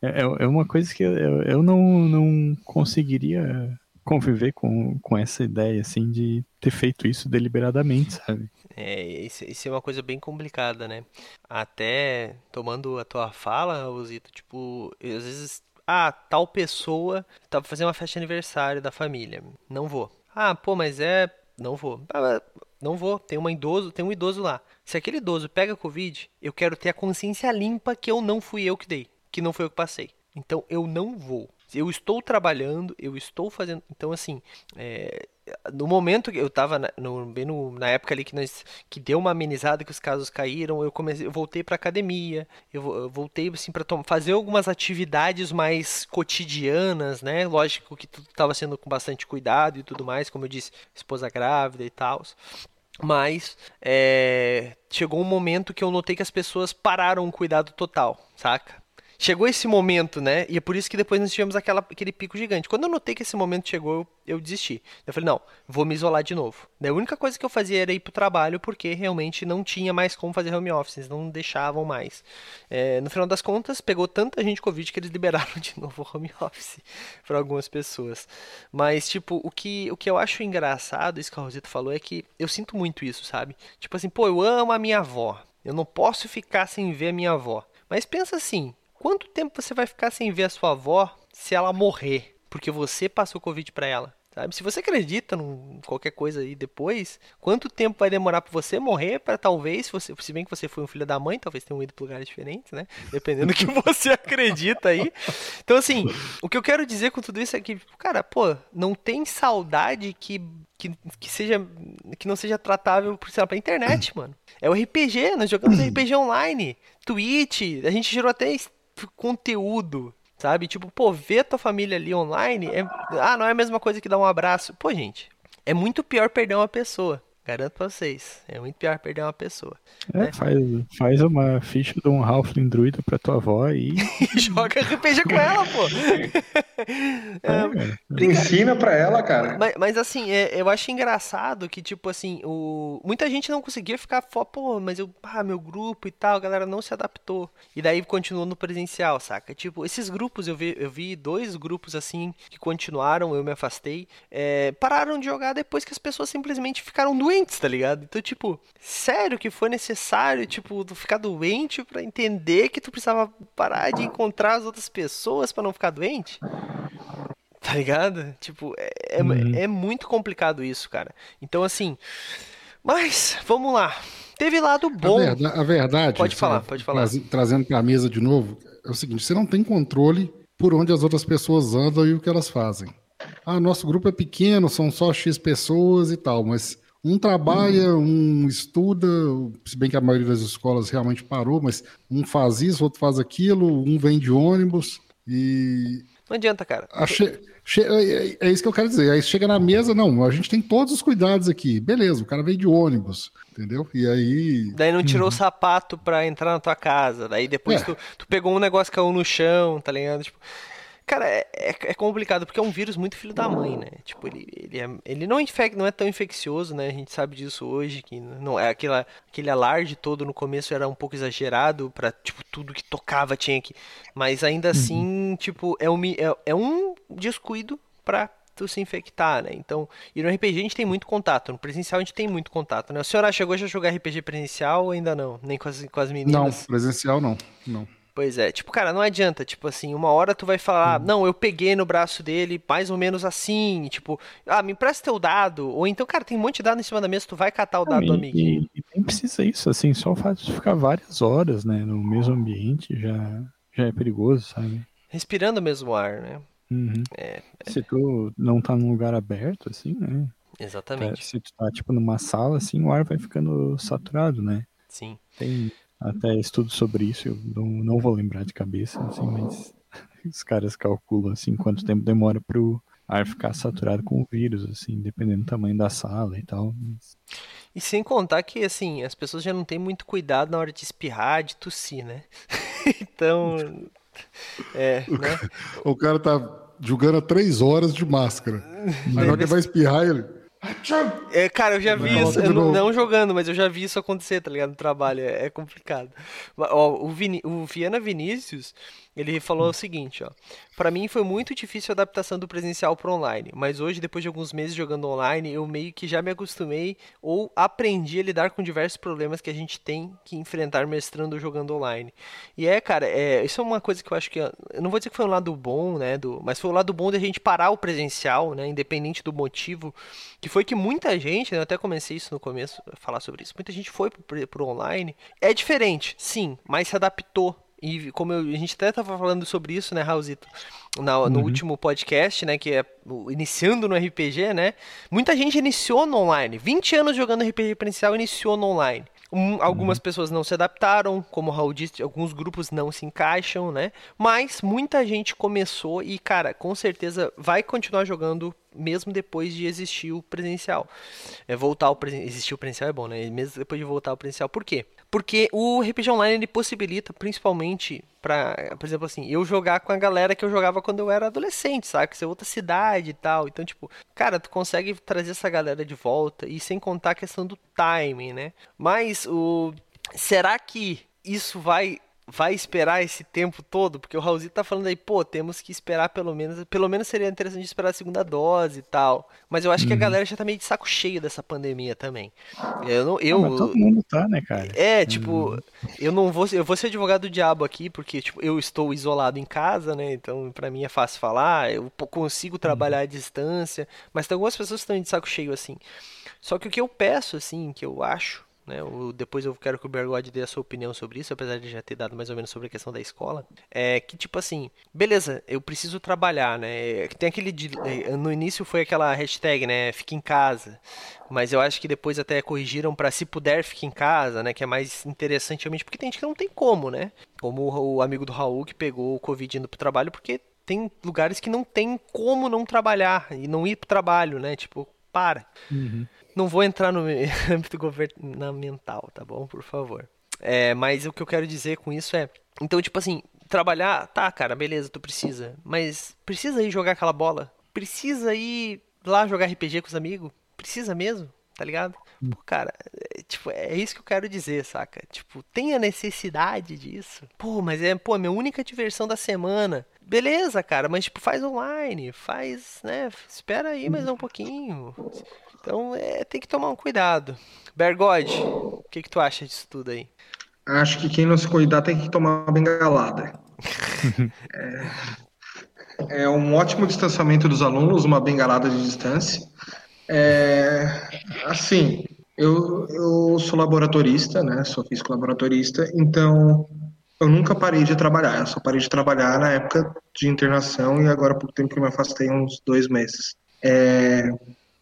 é, é uma coisa que eu, eu não, não conseguiria conviver com, com essa ideia, assim, de ter feito isso deliberadamente, sabe? É, isso, isso é uma coisa bem complicada, né? Até tomando a tua fala, Raulzito, tipo, às vezes, ah, tal pessoa tá fazendo uma festa de aniversário da família. Não vou. Ah, pô, mas é. Não vou. Ah, não vou. Tem um idoso, tem um idoso lá. Se aquele idoso pega Covid, eu quero ter a consciência limpa que eu não fui eu que dei, que não foi eu que passei. Então eu não vou. Eu estou trabalhando, eu estou fazendo. Então, assim, é, no momento que eu tava na, no- bem no- na época ali que nós que deu uma amenizada que os casos caíram, eu comecei, eu voltei pra academia, eu, eu voltei assim para fazer algumas atividades mais cotidianas, né? Lógico que tudo estava sendo com bastante cuidado e tudo mais, como eu disse, esposa grávida e tal. Mas é, chegou um momento que eu notei que as pessoas pararam o cuidado total, saca? Chegou esse momento, né? E é por isso que depois nós tivemos aquela, aquele pico gigante. Quando eu notei que esse momento chegou, eu, eu desisti. Eu falei, não, vou me isolar de novo. Daí a única coisa que eu fazia era ir pro trabalho, porque realmente não tinha mais como fazer home office, eles não deixavam mais. É, no final das contas, pegou tanta gente Covid que eles <laughs> liberaram de novo o home office <laughs> para algumas pessoas. Mas, tipo, o que, o que eu acho engraçado, isso que a Rosita falou, é que eu sinto muito isso, sabe? Tipo assim, pô, eu amo a minha avó. Eu não posso ficar sem ver a minha avó. Mas pensa assim, quanto tempo você vai ficar sem ver a sua avó se ela morrer? Porque você passou Covid pra ela. Sabe? Se você acredita em qualquer coisa aí depois, quanto tempo vai demorar pra você morrer para talvez, se, você, se bem que você foi um filho da mãe, talvez tenham ido pra lugares diferentes, né? Dependendo do que <laughs> você acredita aí. Então, assim, o que eu quero dizer com tudo isso é que, cara, pô, não tem saudade que, que, que seja que não seja tratável, por pela internet, mano. É o RPG, nós jogamos RPG online, Twitch, a gente gerou até conteúdo, sabe? Tipo, pô, ver tua família ali online é. Ah, não é a mesma coisa que dar um abraço. Pô, gente, é muito pior perder uma pessoa. Garanto pra vocês. É muito pior perder uma pessoa. É, faz, faz uma ficha de um Halfling druida pra tua avó e. <laughs> Joga RPG com ela, pô. <laughs> É, cara. Ensina pra ela, cara. Mas, mas, assim, é- eu acho engraçado que, tipo assim, o... muita gente não conseguia ficar, pô, mas eu, ah, meu grupo e tal, a galera não se adaptou. E daí continuou no presencial, saca? Tipo, esses grupos, eu vi, eu vi dois grupos assim que continuaram, eu me afastei, é, pararam de jogar depois que as pessoas simplesmente ficaram doentes, tá ligado? Então, tipo, sério que foi necessário, tipo, tu ficar doente pra entender que tu precisava parar de encontrar as outras pessoas pra não ficar doente? Tá ligado? Tipo, é, é, Uhum. é muito complicado isso, cara. Então, assim. Mas, vamos lá. Teve lado A, bom. verda- a verdade, Pode falar, sabe, pode falar. trazendo para a mesa de novo, é o seguinte: você não tem controle por onde as outras pessoas andam e o que elas fazem. Ah, nosso grupo é pequeno, são só X pessoas e tal, mas um trabalha, um estuda, se bem que a maioria das escolas realmente parou, mas um faz isso, outro faz aquilo, um vem de ônibus e Não adianta, cara. Che- é, é isso que eu quero dizer. Aí chega na mesa, não, a gente tem todos os cuidados aqui. Beleza, o cara veio de ônibus, entendeu? E aí. Daí não tirou o sapato pra entrar na tua casa. Daí depois É. tu, tu pegou um negócio que caiu no chão, tá ligado? Tipo. Cara, é, é, é complicado porque é um vírus muito filho da mãe, né? Tipo, ele, ele, é, ele não, infec, não é tão infeccioso, né? A gente sabe disso hoje, que não é aquela, aquele alarde todo no começo era um pouco exagerado para tipo, tudo que tocava tinha que. Mas ainda uhum. assim, tipo, é um, é, é um descuido pra tu se infectar, né? Então, e no RPG a gente tem muito contato, no presencial a gente tem muito contato, né? O senhor chegou já a jogar RPG presencial ou ainda não? Nem com as, com as meninas? Não, presencial não, não. Pois é, tipo, cara, não adianta, tipo assim, uma hora tu vai falar, hum. não, eu peguei no braço dele mais ou menos assim, tipo, ah, me empresta teu dado, ou então, cara, tem um monte de dado em cima da mesa, tu vai catar o dado do amiguinho. E, e nem precisa isso, assim, só o fato de ficar várias horas, né, no mesmo ambiente já, já é perigoso, sabe? Respirando o mesmo ar, né? Uhum. É, é... Se tu não tá num lugar aberto, assim, né? Exatamente. É, se tu tá, tipo, numa sala, assim, o ar vai ficando saturado, né? Sim. Tem até estudo sobre isso, eu não, não vou lembrar de cabeça, assim, mas <laughs> os caras calculam assim quanto tempo demora pro ar ficar saturado com o vírus, assim, dependendo do tamanho da sala e tal. E sem contar que, assim, as pessoas já não têm muito cuidado na hora de espirrar, de tossir, né? <laughs> então. É, o, né? o cara tá jogando três horas de máscara. <laughs> Hora que vai espirrar, ele. É, cara, eu já vi não, isso, não, não, jogando, mas eu já vi isso acontecer, tá ligado? No trabalho, é, é complicado. Ó, o, Vini, o Viana Vinícius, ele falou o seguinte, ó. Para mim foi muito difícil a adaptação do presencial para online, mas hoje, depois de alguns meses jogando online, eu meio que já me acostumei ou aprendi a lidar com diversos problemas que a gente tem que enfrentar mestrando jogando online. E é, cara, é, isso é uma coisa que eu acho que. Eu não vou dizer que foi um lado bom, né? Do, mas foi o um lado bom da gente parar o presencial, né? Independente do motivo. Que foi que muita gente, né, eu até comecei isso no começo, falar sobre isso, muita gente foi pro, pro online. É diferente, sim, mas se adaptou e como eu, a gente até estava falando sobre isso, né, Raulzito, no, no uhum. último podcast, né, que é iniciando no RPG, né? Muita gente iniciou no online. 20 anos jogando RPG presencial iniciou no online. Um, algumas uhum. pessoas não se adaptaram, como o Raul disse, alguns grupos não se encaixam, né? Mas muita gente começou e, cara, com certeza vai continuar jogando mesmo depois de existir o presencial. É, voltar ao existir o presencial é bom, né? Mesmo depois de voltar ao presencial. Por quê? Porque o RPG Online ele possibilita, principalmente, para, por exemplo, assim, eu jogar com a galera que eu jogava quando eu era adolescente, sabe? Que você é outra cidade e tal. Então, tipo, cara, tu consegue trazer essa galera de volta e sem contar a questão do timing, né? Mas o será que isso vai vai esperar esse tempo todo? Porque o Raulzito tá falando aí, pô, temos que esperar pelo menos. Pelo menos seria interessante esperar a segunda dose e tal. Mas eu acho uhum. que a uhum. galera já tá meio de saco cheio dessa pandemia também. Eu não. Eu, ah, todo mundo tá, né, cara? É, tipo, uhum. eu não vou. Eu vou ser advogado do diabo aqui, porque, tipo, eu estou isolado em casa, né? Então, para mim é fácil falar. Eu consigo trabalhar uhum. à distância. Mas tem algumas pessoas que estão de saco cheio assim. Só que o que eu peço, assim, que eu acho né? O, depois eu quero que o Bergode dê a sua opinião sobre isso, apesar de já ter dado mais ou menos sobre a questão da escola. É que, tipo assim, beleza, eu preciso trabalhar, né? Tem aquele. É, no início foi aquela hashtag, né? Fique em casa. Mas eu acho que depois até corrigiram para se puder fique em casa, né? Que é mais interessante realmente, porque tem gente que não tem como, né? Como o amigo do Raul que pegou o Covid indo pro trabalho, porque tem lugares que não tem como não trabalhar e não ir pro trabalho, né? Tipo, para. Uhum. Não vou entrar no <laughs> âmbito governamental, tá bom? Por favor. É, mas o que eu quero dizer com isso é. Então, tipo assim, trabalhar, tá, cara, beleza, tu precisa. Mas precisa ir jogar aquela bola? Precisa ir lá jogar RPG com os amigos? Precisa mesmo? Tá ligado? Pô, cara, é, tipo, é isso que eu quero dizer, saca? Tipo, tem a necessidade disso. Pô, mas é, pô, minha única diversão da semana. Beleza, cara, mas tipo, faz online, faz, né? Espera aí mais um pouquinho. Então é, tem que tomar um cuidado. Bergode, o que, que tu acha disso tudo aí? Acho que quem não se cuidar tem que tomar uma bengalada. <laughs> é, é, um ótimo distanciamento dos alunos, uma bengalada de distância. É, assim, eu, eu sou laboratorista, né? Sou físico laboratorista, então eu nunca parei de trabalhar. Eu só parei de trabalhar na época de internação e agora por tempo que eu me afastei, uns dois meses. É,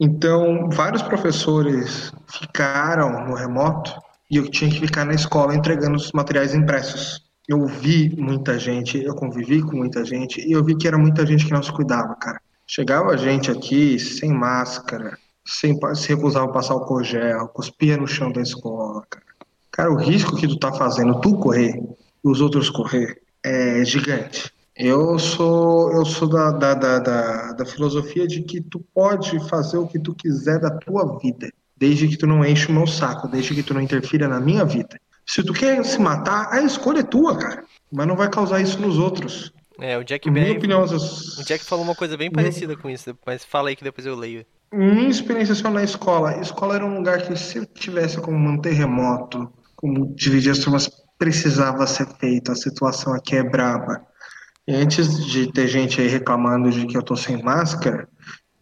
então, vários professores ficaram no remoto e eu tinha que ficar na escola entregando os materiais impressos. Eu vi muita gente, eu convivi com muita gente e eu vi que era muita gente que não se cuidava, cara. Chegava gente aqui sem máscara, sem se recusava a passar o cogel, cuspia no chão da escola, cara. Cara, o risco que tu tá fazendo, tu correr e os outros correr, é gigante. Eu sou, eu sou da, da, da, da, da filosofia de que tu pode fazer o que tu quiser da tua vida, desde que tu não enche o meu saco, desde que tu não interfira na minha vida. Se tu quer se matar, a escolha é tua, cara. Mas não vai causar isso nos outros. É, o Jack Minha opinião, O Jack falou uma coisa bem parecida com isso, mas fala aí que depois eu leio. Minha experiência só na escola. A escola era um lugar que, se eu tivesse como manter remoto, como dividir as turmas, precisava ser feito. A situação aqui é braba. E antes de ter gente aí reclamando de que eu tô sem máscara,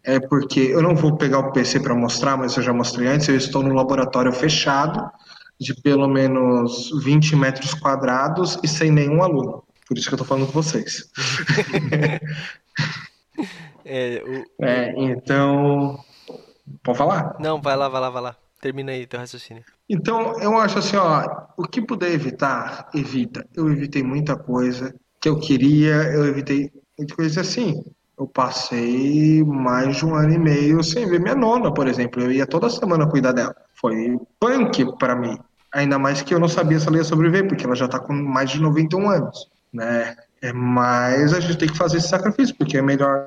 é porque eu não vou pegar o PC para mostrar, mas eu já mostrei antes. Eu estou no laboratório fechado, de pelo menos 20 metros quadrados e sem nenhum aluno. Por isso que eu tô falando com vocês. <laughs> É, o... É, então. Pode falar? Não, vai lá, vai lá, vai lá. Termina aí teu raciocínio. Então, eu acho assim, ó, o que puder evitar, evita. Eu evitei muita coisa que eu queria, eu evitei muita coisa assim. Eu passei mais de um ano e meio sem ver minha nona, por exemplo. Eu ia toda semana cuidar dela. Foi punk para mim. Ainda mais que eu não sabia se ela ia sobreviver, porque ela já tá com mais de 91 anos, né? É, mas a gente tem que fazer esse sacrifício, porque é melhor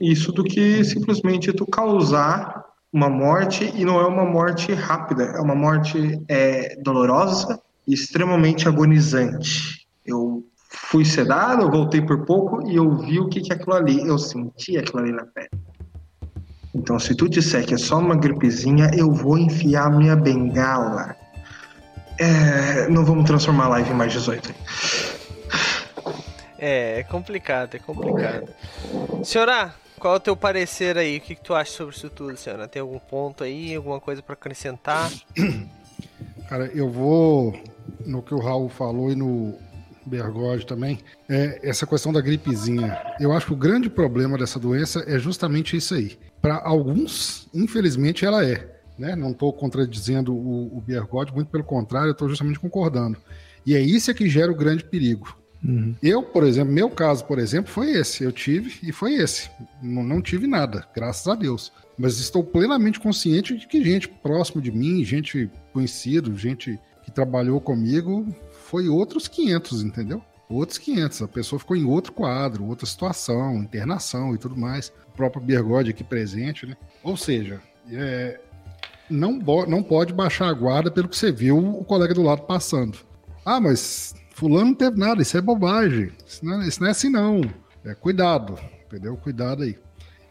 isso do que simplesmente tu causar uma morte e não é uma morte rápida, é uma morte é, dolorosa e extremamente agonizante. Eu fui sedado, voltei por pouco e eu vi o que, que é aquilo ali, eu senti aquilo ali na pele. Então, se tu disser que é só uma gripezinha, eu vou enfiar minha bengala. É, não vamos transformar a live em mais 18. É, é complicado, é complicado. Senhora, qual é o teu parecer aí? O que, que tu acha sobre isso tudo, senhora? Tem algum ponto aí, alguma coisa para acrescentar? Cara, eu vou no que o Raul falou e no Bergode também, é essa questão da gripezinha. Eu acho que o grande problema dessa doença é justamente isso aí. Para alguns, infelizmente, ela é. Né? Não estou contradizendo o, o Bergode, muito pelo contrário, eu estou justamente concordando. E é isso que gera o grande perigo. Uhum. Eu, por exemplo, meu caso, por exemplo, foi esse. Eu tive e foi esse. Não, não tive nada, graças a Deus. Mas estou plenamente consciente de que gente próximo de mim, gente conhecido, gente que trabalhou comigo, foi outros 500, entendeu? Outros 500. A pessoa ficou em outro quadro, outra situação, internação e tudo mais. O próprio Bergode aqui presente, né? Ou seja, é, não, não pode baixar a guarda pelo que você viu o colega do lado passando. Ah, mas fulano não teve nada, isso é bobagem. Isso não é, isso não é assim, não. É, cuidado, entendeu? Cuidado aí.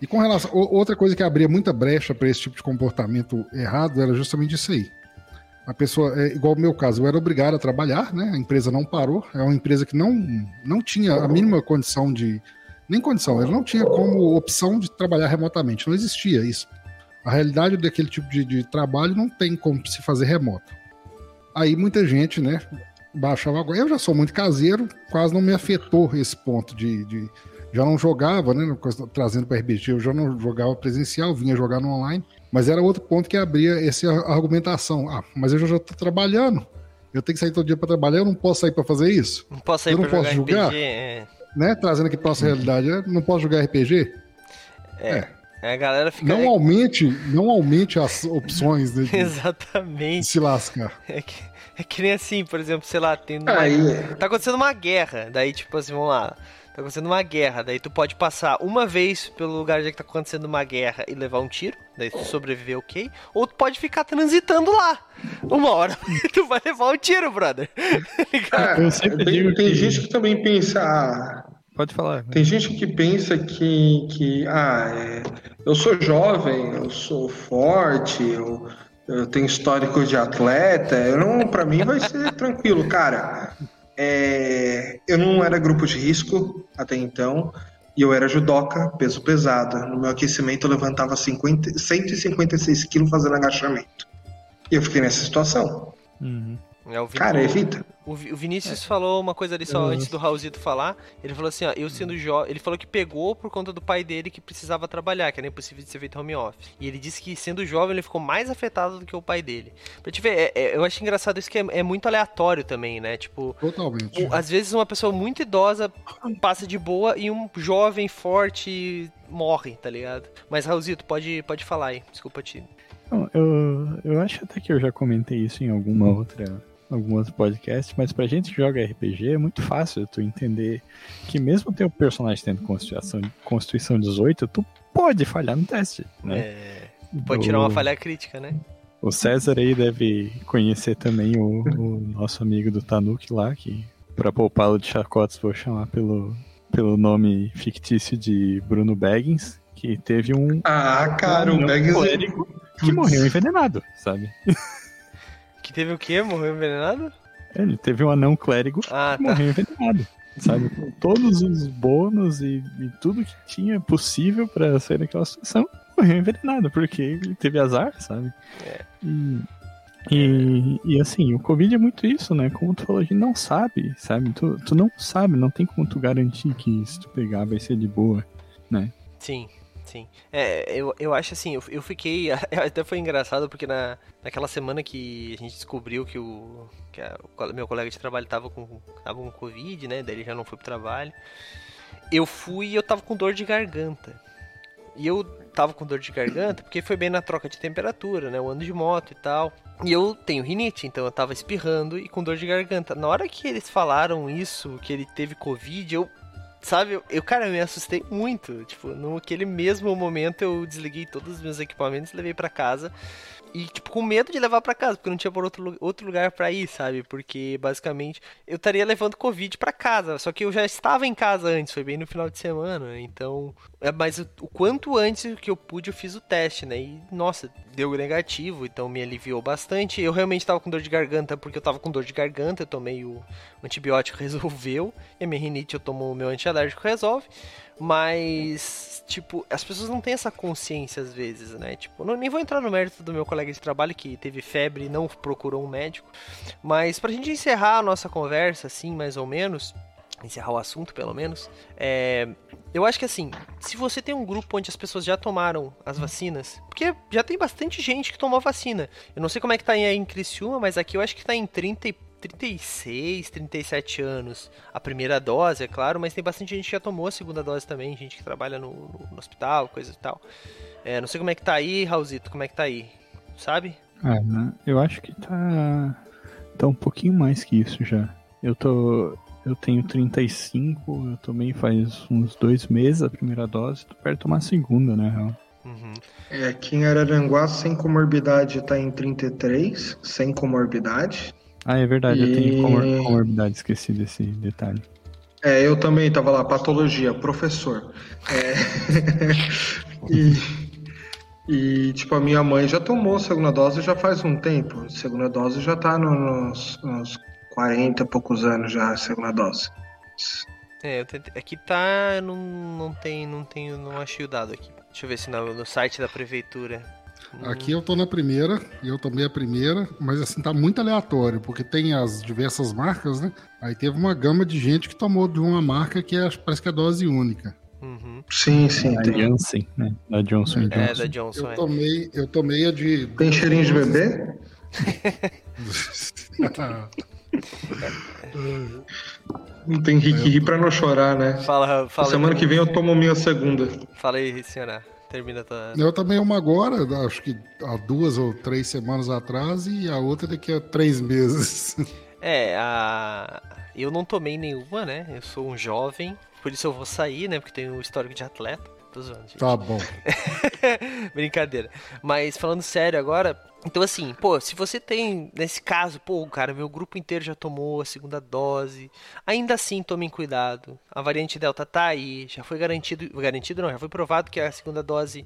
E com relação. Outra coisa que abria muita brecha para esse tipo de comportamento errado era justamente isso aí. A pessoa, é igual o meu caso, eu era obrigado a trabalhar, né? A empresa não parou. É uma empresa que não, não tinha a mínima condição de. Nem condição, ela não tinha como opção de trabalhar remotamente. Não existia isso. A realidade daquele tipo de, de trabalho não tem como se fazer remoto. Aí muita gente, né, baixava agora. Eu já sou muito caseiro, quase não me afetou esse ponto de. de já não jogava, né? Trazendo para RBG, eu já não jogava presencial, vinha jogar no online. Mas era outro ponto que abria essa argumentação. Ah, mas eu já estou trabalhando. Eu tenho que sair todo dia para trabalhar, eu não posso sair para fazer isso? Não posso sair eu não pra posso jogar jogar? RPG? É. Né? Trazendo aqui para nossa realidade, eu não posso jogar RPG? É. A galera fica. Não aumente, não aumente as opções né, de, <laughs> de Exatamente. se lascar. É que, é que nem assim, por exemplo, sei lá, tem. uma- Aí, Tá acontecendo uma guerra, daí tipo assim, vamos lá. Tá acontecendo uma guerra, daí tu pode passar uma vez pelo lugar onde é que tá acontecendo uma guerra e levar um tiro, daí tu sobreviver, ok. Ou tu pode ficar transitando lá. Uma hora <laughs> tu vai levar um tiro, brother. É, sempre tem, tem gente que também pensa. ah, Pode falar. Tem gente que pensa que, que ah, é, eu sou jovem, eu sou forte, eu, eu tenho histórico de atleta, eu não, para mim vai ser tranquilo, cara. É, eu não era grupo de risco até então e eu era judoca, peso pesado. No meu aquecimento eu levantava 50, 156 quilos fazendo agachamento. E eu fiquei nessa situação. Uhum. É, o Cara, evita. O, Vi- o Vinícius falou uma coisa ali só Eu- antes do Raulzito falar. Ele falou assim, ó, eu sendo jovem. Ele falou que pegou por conta do pai dele que precisava trabalhar, que era impossível de ser feito home office. E ele disse que sendo jovem ele ficou mais afetado do que o pai dele. Pra te ver, é- é- eu acho engraçado isso que é, é muito aleatório também, né? Tipo, Totalmente. o- às vezes uma pessoa muito idosa passa de boa e um jovem forte morre, tá ligado? Mas Raulzito, pode, pode falar aí. Desculpa te. Não, eu, eu acho até que eu já comentei isso em alguma outra, algum outro podcast, mas pra gente que joga RPG é muito fácil tu entender que mesmo teu personagem tendo Constituição, Constituição 18, tu pode falhar no teste, né? É, pode tirar uma falha crítica, né? O César aí deve conhecer também o, o nosso amigo do Tanuki lá, que para poupá-lo de chacotes vou chamar pelo, pelo nome fictício de Bruno Baggins, que teve um. Ah, cara, um o Baggins. Clérigo que morreu envenenado, sabe? <laughs> Que teve o quê? Morreu envenenado? Ele teve um anão clérigo ah, que tá. morreu envenenado. Sabe? Com todos os bônus e, e tudo que tinha possível para sair daquela situação, morreu envenenado, porque ele teve azar, sabe? É. E, e, e, assim, o Covid é muito isso, né? Como tu falou, a gente não sabe, sabe? Tu, tu não sabe, não tem como tu garantir que se tu pegar vai ser de boa, né? Sim, sim. É, eu, eu acho assim, eu, eu fiquei. <laughs> Até foi engraçado porque na, naquela semana que a gente descobriu que o. que a, o meu colega de trabalho tava com, tava com Covid, né? Daí ele já não foi pro trabalho. Eu fui e eu tava com dor de garganta. E eu tava com dor de garganta porque foi bem na troca de temperatura, né? Eu ando de moto e tal. E eu tenho rinite, então eu tava espirrando e com dor de garganta. Na hora que eles falaram isso, que ele teve Covid, eu. Sabe, eu, cara, eu me assustei muito. Tipo, naquele mesmo momento eu desliguei todos os meus equipamentos levei para casa. E, tipo, com medo de levar para casa, porque não tinha por outro, outro lugar para ir, sabe? Porque, basicamente, eu estaria levando Covid para casa. Só que eu já estava em casa antes, foi bem no final de semana. Então, é, mas o, o quanto antes que eu pude, eu fiz o teste, né? E, nossa, deu negativo, então me aliviou bastante. Eu realmente estava com dor de garganta, porque eu estava com dor de garganta, eu tomei o antibiótico, <laughs> resolveu. E a minha rinite, eu tomo o meu antialérgico, resolve. Mas, tipo, as pessoas não têm essa consciência às vezes, né? Tipo, não, nem vou entrar no mérito do meu colega de trabalho que teve febre e não procurou um médico. Mas pra gente encerrar a nossa conversa, assim, mais ou menos, encerrar o assunto pelo menos, é, eu acho que assim, se você tem um grupo onde as pessoas já tomaram as vacinas, porque já tem bastante gente que tomou vacina. Eu não sei como é que tá aí em Criciúma, mas aqui eu acho que tá em 30 e 36, 37 anos a primeira dose, é claro, mas tem bastante gente que já tomou a segunda dose também, gente que trabalha no, no, no hospital, coisa e tal. É, não sei como é que tá aí, Raulzito, como é que tá aí, sabe? É, né? Eu acho que tá, tá um pouquinho mais que isso já. Eu tô. Eu tenho 35, eu tomei faz uns dois meses a primeira dose, tô perto de tomar a segunda, né, Raul? Uhum. É, aqui em Araranguá, sem comorbidade, tá em 33, sem comorbidade. Ah, é verdade, eu tenho E- comor comorbidade, esqueci desse detalhe. É, eu também tava lá, patologia, professor. É, <laughs> e, e, tipo, a minha mãe já tomou a segunda dose já faz um tempo. A segunda dose já tá no- nos, nos 40 e poucos anos já, a segunda dose. É, eu tentei, aqui tá, não, não tem, não tenho, não achei o dado aqui. Deixa eu ver se no, no site da prefeitura. Hum, Aqui eu tô na primeira, e eu tomei a primeira, mas assim, tá muito aleatório, porque tem as diversas marcas, né? Aí teve uma gama de gente que tomou de uma marca que é, parece que é dose única. Uhum. Sim, sim, Da tem. Janssen, né? Da Johnson É, Johnson. da Johnson, Eu é. tomei, eu tomei a de. Tem cheirinho de bebê? <laughs> <laughs> Não tem que rir pra não chorar, né? Fala, fala. Semana aí, que vem eu tomo minha segunda. Fala aí, senhora. Termina a tua. eu tomei uma agora, acho que há duas ou três semanas atrás, e a outra daqui a três meses. <laughs> É, a. Eu não tomei nenhuma, né? Eu sou um jovem, por isso eu vou sair, né? Porque tenho um histórico de atleta. Tô zoando, gente. Tá bom. <laughs> Brincadeira. Mas falando sério agora, então assim, pô, se você tem, nesse caso, pô, cara, meu grupo inteiro já tomou a segunda dose, ainda assim tomem cuidado. A variante Delta tá aí, já foi garantido, garantido não, já foi provado que a segunda dose,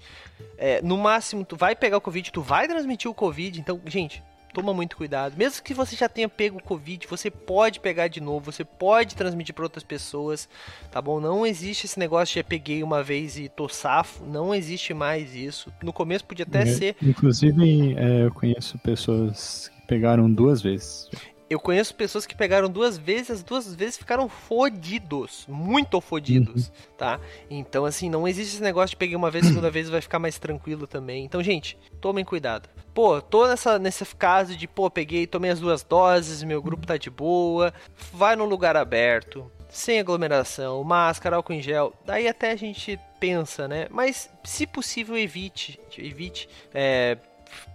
é, no máximo, tu vai pegar o Covid, tu vai transmitir o Covid, então, gente, toma muito cuidado. Mesmo que você já tenha pego o Covid, você pode pegar de novo, você pode transmitir para outras pessoas, tá bom? Não existe esse negócio de "Eu peguei uma vez e tô safo, não existe mais isso. No começo podia até É, ser. Inclusive, é, eu conheço pessoas que pegaram duas vezes. Eu conheço pessoas que pegaram duas vezes, as duas vezes ficaram fodidos, muito fodidos, tá? Então, assim, não existe esse negócio de peguei uma vez, segunda vez vai ficar mais tranquilo também. Então, gente, tomem cuidado. Pô, tô nessa, nesse caso de, pô, peguei, tomei as duas doses, meu grupo tá de boa, vai num lugar aberto, sem aglomeração, máscara, álcool em gel, daí até a gente pensa, né? Mas, se possível, evite, evite, é,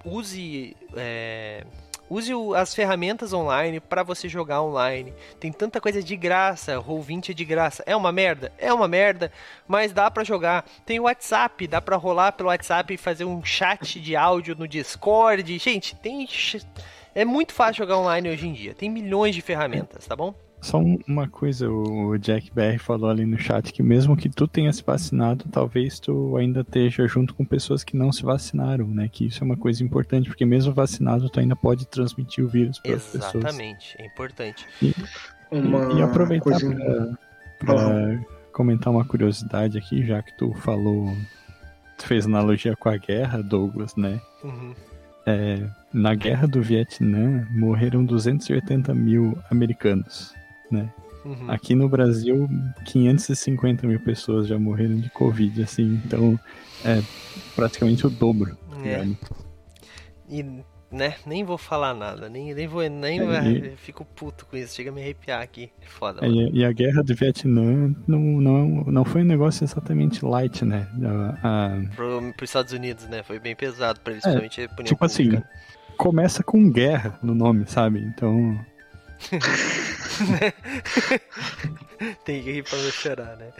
use, é, use o, as ferramentas online para você jogar online. Tem tanta coisa de graça, Roll20 é de graça. É uma merda? É uma merda, mas dá para jogar. Tem o WhatsApp, dá para rolar pelo WhatsApp e fazer um chat de áudio no Discord. Gente, tem é muito fácil jogar online hoje em dia. Tem milhões de ferramentas, tá bom? Só uma coisa, o Jack BR falou ali no chat que mesmo que tu tenha se vacinado, talvez tu ainda esteja junto com pessoas que não se vacinaram, né? Que isso é uma coisa importante, porque mesmo vacinado tu ainda pode transmitir o vírus para as pessoas. Exatamente, é importante. E, e, e aproveitar para comentar uma curiosidade aqui, já que tu falou, tu fez analogia com a guerra, Douglas, né? Uhum. É, na guerra do Vietnã morreram 280 mil americanos né? Uhum. Aqui no Brasil, 550 mil pessoas já morreram de Covid, assim, então é praticamente o dobro. É. E, né, nem vou falar nada, nem, nem vou, nem é, e... fico puto com isso, chega a me arrepiar aqui, é foda. É, e, a guerra do Vietnã não, não, não foi um negócio exatamente light, né? A, a... Pro, pros Estados Unidos, né, foi bem pesado pra eles, é, principalmente Tipo assim, começa com guerra no nome, sabe? Então... <laughs> <laughs> Tem que rir pra não chorar, né?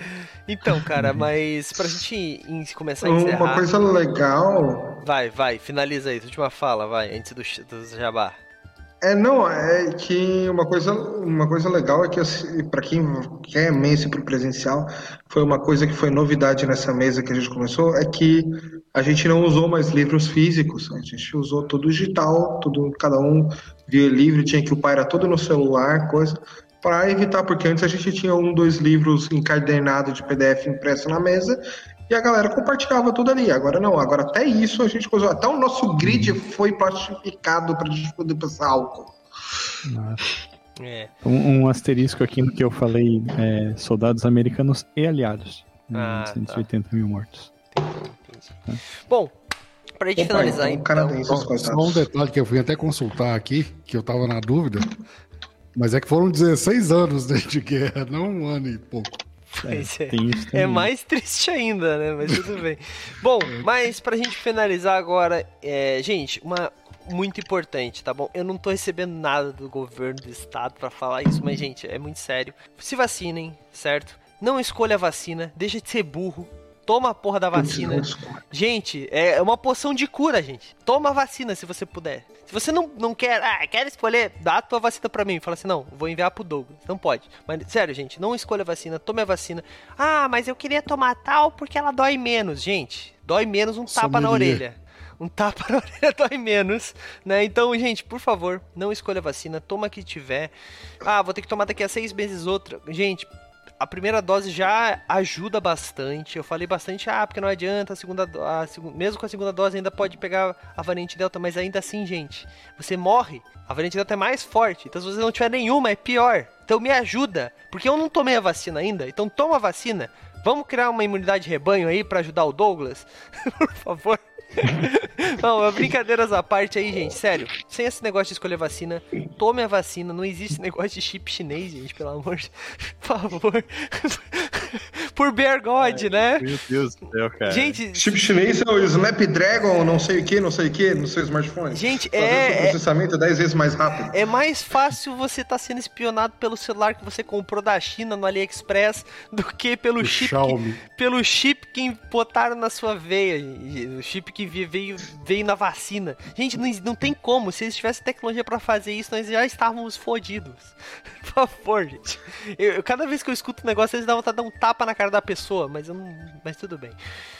Então, cara, mas pra gente começar a encerrar... Uma coisa legal... Vai, vai, finaliza aí, última fala, vai, antes do, do jabá. É, não, é que uma coisa, uma coisa legal é que assim, para quem quer mês para o presencial, foi uma coisa que foi novidade nessa mesa que a gente começou, é que a gente não usou mais livros físicos, a gente usou tudo digital, tudo, cada um via livro, tinha que o pai era todo no celular, coisa, para evitar, porque antes a gente tinha um, dois livros encadernados de PDF impresso na mesa e a galera compartilhava tudo ali. Agora não, agora até isso a gente usou. Até o nosso grid foi plastificado para a gente poder passar álcool. É. Um, um, asterisco aqui no que eu falei: é, soldados americanos e aliados. Ah, 180 tá. mil mortos. Bom, pra gente Opa, finalizar, então. então só, só um detalhe que eu fui até consultar aqui, que eu tava na dúvida. Mas é que foram 16 anos de guerra, não um ano e pouco. <laughs> É, é, é, mais triste ainda, né? Mas tudo bem. Bom, <laughs> mas pra gente finalizar agora, é, gente, uma muito importante, tá bom? Eu não tô recebendo nada do governo do estado para falar isso, mas gente, é muito sério. Se vacinem, certo? Não escolha a vacina, deixa de ser burro, Toma a porra da vacina. Gente, é uma poção de cura, gente. Toma a vacina se você puder. Se você não, não quer, ah, quer escolher, dá a tua vacina pra mim. Fala assim, não, vou enviar pro Douglas. Não pode. Mas, sério, gente, não escolha a vacina, tome a vacina. Ah, mas eu queria tomar tal porque ela dói menos. Gente, dói menos um tapa na orelha um tapa <laughs> na orelha dói menos, né? Então, gente, por favor, não escolha a vacina, toma que tiver. Ah, vou ter que tomar daqui a seis meses outra. Gente, a primeira dose já ajuda bastante. Eu falei bastante, ah, porque não adianta, a segunda, a, mesmo com a segunda dose ainda pode pegar a variante Delta, mas ainda assim, gente, você morre. A variante Delta é mais forte, então se você não tiver nenhuma, é pior. Então me ajuda, porque eu não tomei a vacina ainda, então toma a vacina. Vamos criar uma imunidade de rebanho aí para ajudar o Douglas? <laughs> Por favor. <laughs> não, brincadeiras à parte aí, gente. Sério, sem esse negócio de escolher vacina, tome a vacina. Não existe negócio de chip chinês, gente, pelo amor de <laughs> Por favor. <laughs> Por Bear God, Ai, né? Meu Deus do céu, cara. Gente, chip chinês é o Snapdragon, não sei o que, não sei o que, no seu smartphone. Gente, é. O processamento é 10 vezes mais rápido. É mais fácil você estar tá sendo espionado pelo celular que você comprou da China no AliExpress do que pelo chip. Que, pelo chip que botaram na sua veia. O chip que que veio, veio na vacina. Gente, não, não tem como. Se eles tivessem tecnologia para fazer isso, nós já estávamos fodidos. Por favor, gente. Eu, cada vez que eu escuto um negócio, eles dão vontade de dar um tapa na cara da pessoa, mas eu não. Mas tudo bem.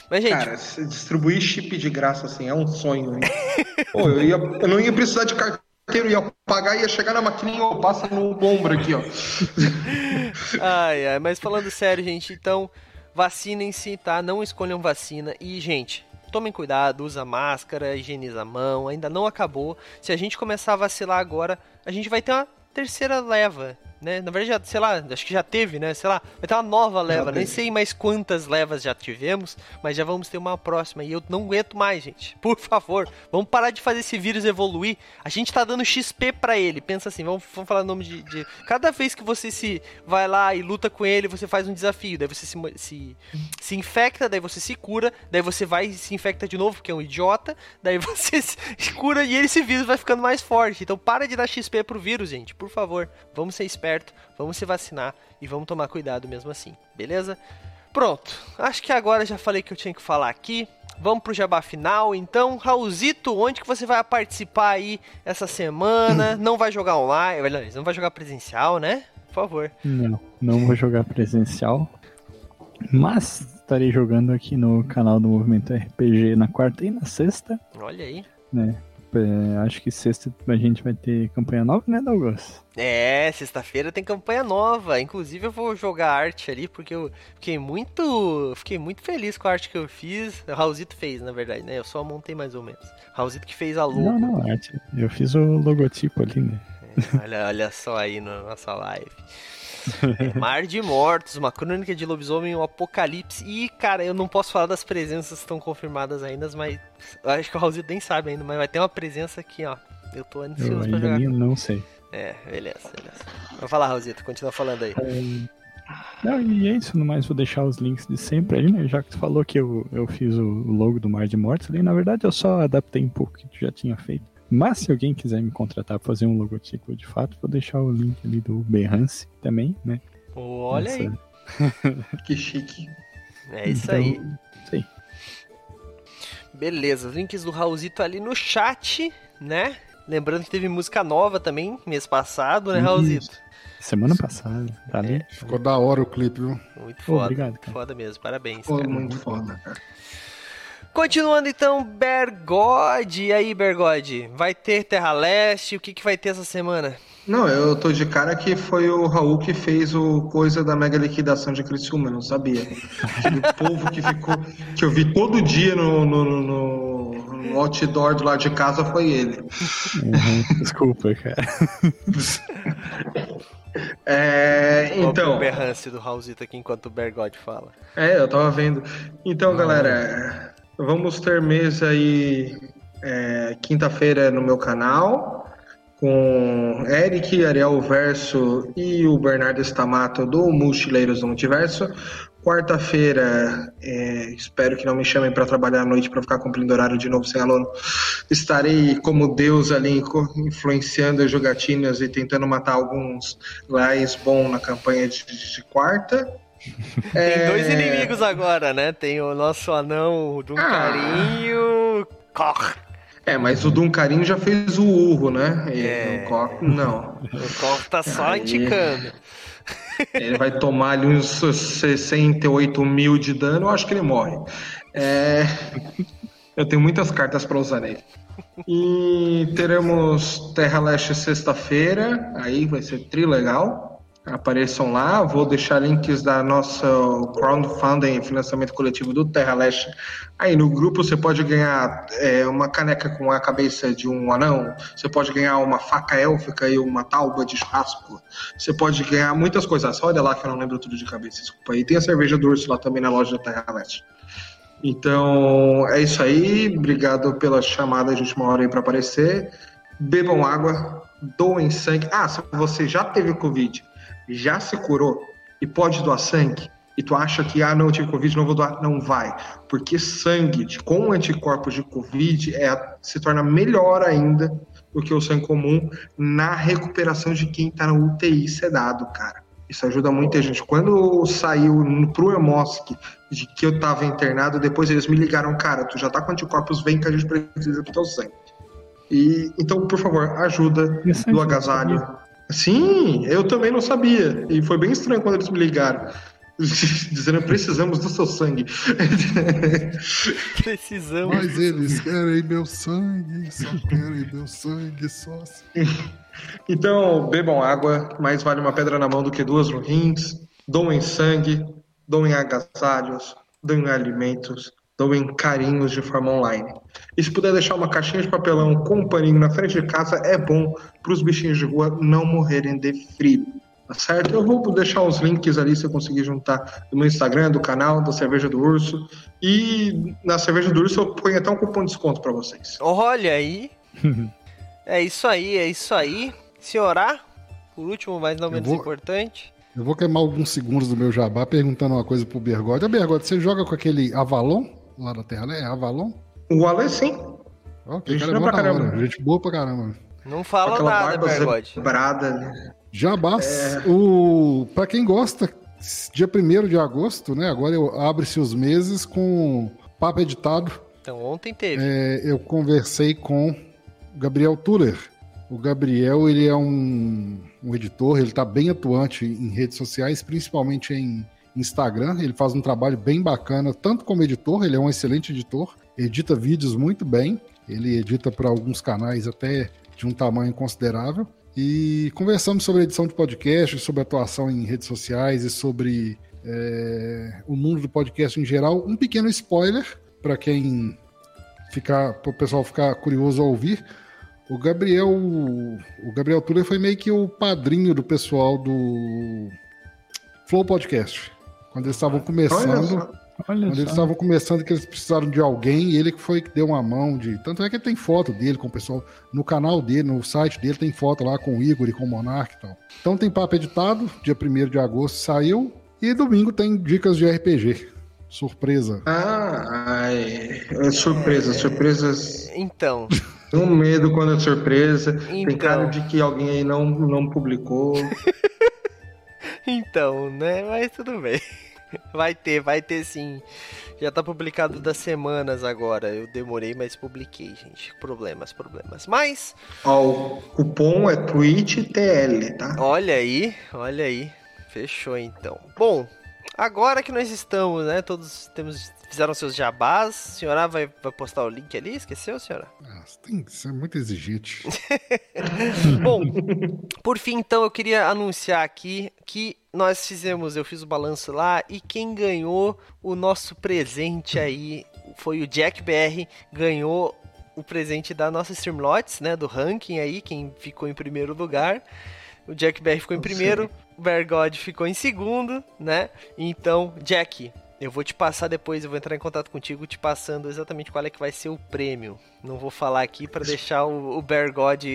Mas, gente. Cara, distribuir chip de graça assim é um sonho, hein? <laughs> Pô, eu, ia, eu não ia precisar de carteiro, ia pagar, ia chegar na maquininha, ó, passa no ombro aqui, ó. <laughs> ai, ai, mas falando sério, gente, então vacinem-se, tá? Não escolham vacina. E, gente, tomem cuidado, usa máscara, higieniza a mão, ainda não acabou. Se a gente começar a vacilar agora, a gente vai ter uma terceira leva né? Na verdade, já, sei lá, acho que já teve, né? Sei lá, vai ter uma nova leva. Nem sei mais quantas levas já tivemos, mas já vamos ter uma próxima. E eu não aguento mais, gente. Por favor, vamos parar de fazer esse vírus evoluir. A gente tá dando XP para ele. Pensa assim, vamos, vamos falar o nome de, de, Cada vez que você se vai lá e luta com ele, você faz um desafio. Daí você se, se, se infecta, daí você se cura, daí você vai e se infecta de novo, porque é um idiota. Daí <laughs> você se cura e esse vírus vai ficando mais forte. Então para de dar XP pro vírus, gente. Por favor, vamos ser espertos certo, vamos se vacinar e vamos tomar cuidado mesmo assim, beleza? Pronto, acho que agora já falei que eu tinha que falar aqui. Vamos pro jabá final, então. Raulzito, onde que você vai participar aí essa semana? <laughs> Não vai jogar online, não vai jogar presencial, né? Por favor. Não, não vou jogar presencial. Mas estarei jogando aqui no canal do Movimento RPG na quarta e na sexta. Olha aí. Né? É, acho que sexta a gente vai ter campanha nova, né, Douglas? É, sexta-feira tem campanha nova. Inclusive eu vou jogar arte ali porque eu fiquei muito, fiquei muito feliz com a arte que eu fiz. O Raulzito fez, na verdade, né? Eu só montei mais ou menos. Raulzito que fez a logo. Não, não, arte. Eu fiz o logotipo ali, né? É, olha, olha só aí na nossa live. É, Mar de Mortos, uma crônica de lobisomem, um apocalipse. E, cara, eu não posso falar das presenças que estão confirmadas ainda, mas acho que o Raulzito nem sabe ainda, mas vai ter uma presença aqui, ó. Eu tô ansioso eu pra jogar. não sei. É, beleza, beleza. Vou falar, Raulzito, continua falando aí. É... Não, e é isso, no mais vou deixar os links de sempre aí, né? Já que tu falou que eu, eu fiz o logo do Mar de Mortos ali, na verdade eu só adaptei um pouco que tu já tinha feito. Mas se alguém quiser me contratar para fazer um logotipo de fato, vou deixar o link ali do Behance também, né? Olha Essa... aí. <laughs> que chique. É isso então, aí. Isso aí. Beleza, os links do Raulzito ali no chat, né? Lembrando que teve música nova também, mês passado, né, Raulzito? Semana passada, tá ali. É. Ficou da hora o clipe, viu? Muito foda. Obrigado, cara. Foda mesmo, parabéns. Foi muito foda, cara. Continuando então, Bergode. E aí, Bergode? Vai ter Terra Leste? O que, que vai ter essa semana? Não, eu tô de cara que foi o Raul que fez o coisa da mega liquidação de Criciúma, eu não sabia. o <laughs> povo que ficou. que eu vi todo dia no, no, no, no outdoor do lado de casa foi ele. Uhum, desculpa, cara. <laughs> É, então. O berrance do Raulzito aqui enquanto o Bergode fala. É, eu tava vendo. Então, galera, Vamos ter mesa aí é, quinta-feira no meu canal com Eric, Ariel Verso e o Bernardo Stamato do Multileiros do Multiverso. Quarta-feira, é, espero que não me chamem para trabalhar à noite para ficar cumprindo horário de novo sem aluno. Estarei como Deus ali influenciando as jogatinas e tentando matar alguns lais bom na campanha de, de quarta. <laughs> Tem dois é. inimigos agora, né? Tem o nosso anão do ah. carinho. Cor. É, mas o Duncarinho já fez o urro, né? E é. O Cor, não. O Cor tá só Aí... indicando. Ele vai tomar ali uns 68 mil de dano, eu acho que ele morre. É... Eu tenho muitas cartas para usar nele. E teremos Terra Leste sexta-feira, aí vai ser tri legal apareçam lá. Vou deixar links da nossa crowdfunding, financiamento coletivo do Terra Leste. Aí no grupo você pode ganhar é, uma caneca com a cabeça de um anão, você pode ganhar uma faca élfica e uma tauba de churrasco. Você pode ganhar muitas coisas. Olha lá que eu não lembro tudo de cabeça, desculpa. E tem a cerveja do urso lá também na loja da Terra Leste. Então é isso aí. Obrigado pela chamada de última hora aí para aparecer. Bebam água, doem sangue. Ah, se você já teve Covid já se curou e pode doar sangue, e tu acha que, ah, não, eu tive Covid, não vou doar, não vai. Porque sangue de, com anticorpos de Covid é, se torna melhor ainda do que o sangue comum na recuperação de quem está na UTI sedado, cara. Isso ajuda muita gente. Quando saiu pro Emosk de que eu tava internado, depois eles me ligaram, cara, tu já tá com anticorpos, vem que a gente precisa do teu sangue. E, então, por favor, ajuda do agasalho Sim, eu também não sabia. E foi bem estranho quando eles me ligaram. <laughs> Dizendo, precisamos do seu sangue. <laughs> Precisamos. Mas eles querem meu sangue, só querem meu sangue, só assim. <laughs> Então, bebam água, mais vale uma pedra na mão do que duas no rins. Doem sangue, doem agasalhos, doem alimentos, doem carinhos de forma online. E se puder deixar uma caixinha de papelão com um paninho na frente de casa, é bom para os bichinhos de rua não morrerem de frio. Tá certo? Eu vou deixar os links ali se eu conseguir juntar no Instagram, do canal, da Cerveja do Urso. E na Cerveja do Urso eu ponho até um cupom de desconto para vocês. Olha aí. <laughs> é isso aí, é isso aí. Senhorá, por último, mas não menos vou... importante. Eu vou queimar alguns segundos do meu jabá perguntando uma coisa pro Bergode. Ô, Bergode, você joga com aquele Avalon lá da Terra, né? É Avalon? O Ale sim. Ok, cara, é boa caramba. Gente boa pra caramba. Não fala nada, Bergode. Brada, né? Jabás, é... o... pra quem gosta, dia 1 de agosto, né? Agora abre-se os meses com papo editado. Então ontem teve. É, eu conversei com Gabriel Tuller. O Gabriel, ele é um um editor, ele está bem atuante em redes sociais, principalmente em Instagram. Ele faz um trabalho bem bacana, tanto como editor, ele é um excelente editor, edita vídeos muito bem, ele edita para alguns canais até de um tamanho considerável. E conversamos sobre edição de podcast, sobre atuação em redes sociais e sobre é, o mundo do podcast em geral. Um pequeno spoiler para quem ficar, para o pessoal ficar curioso a ouvir. O Gabriel, o Gabriel Tuller foi meio que o padrinho do pessoal do Flow Podcast. Quando eles estavam começando, Olha quando eles estavam começando que eles precisaram de alguém, ele que foi que deu uma mão de, tanto é que ele tem foto dele com o pessoal no canal dele, no site dele tem foto lá com o Igor e com o Monark e tal. Então tem papo editado, dia 1 de agosto saiu e domingo tem dicas de RPG. Surpresa. Ah, ai, é surpresa, é... surpresas. Então, Tenho medo quando é surpresa. Então... Tem cara de que alguém aí não, não publicou. <laughs> então, né? Mas tudo bem. <laughs> Vai ter, vai ter sim. Já tá publicado das semanas agora. Eu demorei, mas publiquei, gente. Problemas, problemas. Mas. Ó, o cupom é TwitchTL, tá? Olha aí, olha aí. Fechou então. Bom, agora que nós estamos, né? Todos temos fizeram seus jabás. A senhora vai, vai postar o link ali? Esqueceu, senhora? Ah, tem, isso é muito exigente. <laughs> Bom, por fim, então, eu queria anunciar aqui que nós fizemos, eu fiz o balanço lá e quem ganhou o nosso presente aí foi o Jack BR, ganhou o presente da nossa Streamlots, né, do ranking aí, quem ficou em primeiro lugar. O Jack BR ficou em primeiro, o Bergod ficou em segundo, né? Então, Jack, eu vou te passar depois, eu vou entrar em contato contigo te passando exatamente qual é que vai ser o prêmio. Não vou falar aqui para deixar o, o Bear God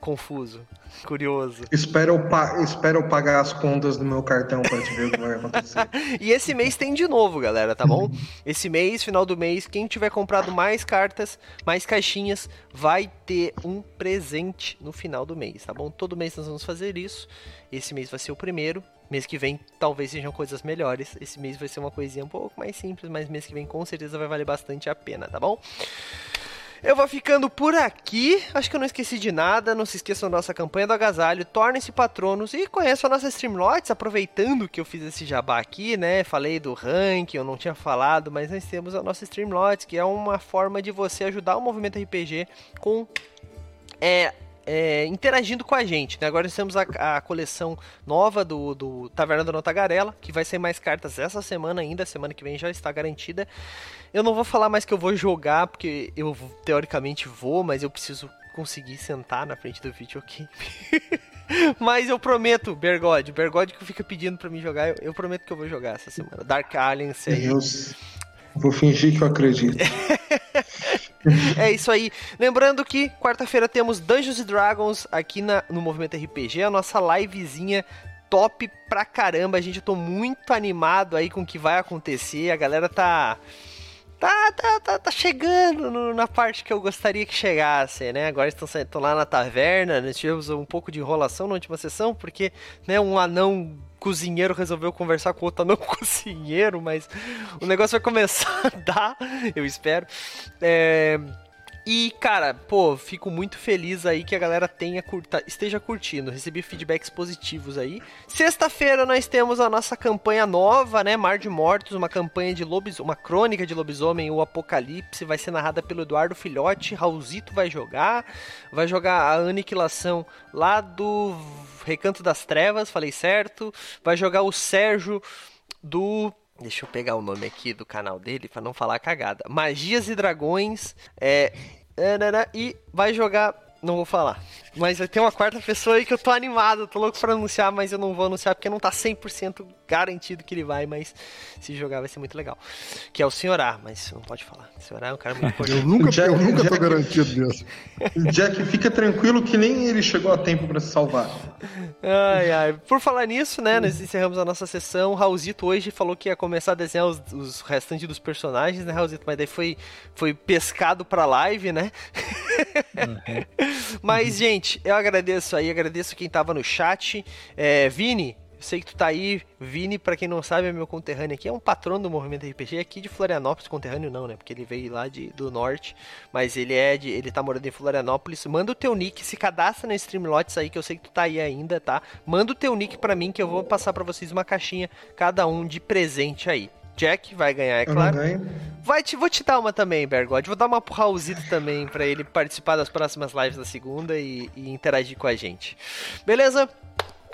confuso, curioso. Espero eu, pa espero eu pagar as contas do meu cartão para te ver o que vai acontecer. <laughs> e esse mês tem de novo, galera, tá bom? Esse mês, final do mês, quem tiver comprado mais cartas, mais caixinhas, vai ter um presente no final do mês, tá bom? Todo mês nós vamos fazer isso. Esse mês vai ser o primeiro. Mês que vem talvez sejam coisas melhores. Esse mês vai ser uma coisinha um pouco mais simples, mas mês que vem com certeza vai valer bastante a pena, tá bom? Eu vou ficando por aqui. Acho que eu não esqueci de nada. Não se esqueçam da nossa campanha do agasalho. Tornem-se patronos e conheçam a nossa Streamlots. Aproveitando que eu fiz esse jabá aqui, né? Falei do ranking, eu não tinha falado, mas nós temos a nossa Streamlots, que é uma forma de você ajudar o movimento RPG com é, é, interagindo com a gente. Né? Agora nós temos a, a, coleção nova do, do Taverna da Tagarela, que vai ser mais cartas essa semana ainda, semana que vem já está garantida. Eu não vou falar mais que eu vou jogar, porque eu teoricamente vou, mas eu preciso conseguir sentar na frente do videogame. <laughs> Mas eu prometo, Bergode, Bergode que fica pedindo pra mim jogar, eu, eu, prometo que eu vou jogar essa semana. Dark Alliance aí. Deus. Vou fingir que eu acredito. <laughs> <laughs> é isso aí. Lembrando que quarta-feira temos Dungeons Dragons aqui na, no Movimento RPG, a nossa livezinha top pra caramba. A gente tô muito animado aí com o que vai acontecer. A galera tá tá, tá, tá, tá chegando no, na parte que eu gostaria que chegasse, né? Agora estão, estão lá na taverna, nós tivemos um pouco de enrolação na última sessão, porque né, um anão cozinheiro resolveu conversar com outro não <laughs> cozinheiro, mas o negócio vai começar a dar, eu espero. É, e, cara, pô, fico muito feliz aí que a galera tenha curta, esteja curtindo. Recebi feedbacks positivos aí. Sexta-feira nós temos a nossa campanha nova, né? Mar de Mortos, uma campanha de lobisomem, uma crônica de lobisomem, o Apocalipse, vai ser narrada pelo Eduardo Filhote. Raulzito vai jogar. Vai jogar a aniquilação lá do Recanto das Trevas, falei certo. Vai jogar o Sérgio do Deixa eu pegar o nome aqui do canal dele pra não falar cagada. Magias e Dragões. É. E vai jogar. Não vou falar. Mas ter uma quarta pessoa aí que eu tô animado, tô louco pra anunciar, mas eu não vou anunciar porque não tá 100% garantido que ele vai, mas se jogar vai ser muito legal. Que é o Senhor A, mas não pode falar. O Senhor A é um cara muito importante. Eu nunca, Jack- eu nunca tô Jack- garantido disso. Jack, fica tranquilo que nem ele chegou a tempo pra se salvar. Ai, ai. Por falar nisso, né, nós encerramos a nossa sessão. O Raulzito hoje falou que ia começar a desenhar os, os restantes dos personagens, né, Raulzito? Mas daí foi, foi pescado pra live, né? <laughs> Mas, gente, eu agradeço aí, agradeço quem tava no chat. É, Vini, sei que tu tá aí. Vini, pra quem não sabe, é meu conterrâneo aqui. É um patrono do movimento RPG aqui de Florianópolis. Conterrâneo não, né? Porque ele veio lá de, do norte. Mas ele é de. Ele tá morando em Florianópolis. Manda o teu nick, se cadastra na Streamlots aí, que eu sei que tu tá aí ainda, tá? Manda o teu nick pra mim, que eu vou passar pra vocês uma caixinha, cada um de presente aí. Jack vai ganhar, é Eu claro. Vai te, vou te dar uma também, Bergode. Vou dar uma pro Raulzito também, pra ele participar das próximas lives da segunda e, e interagir com a gente. Beleza?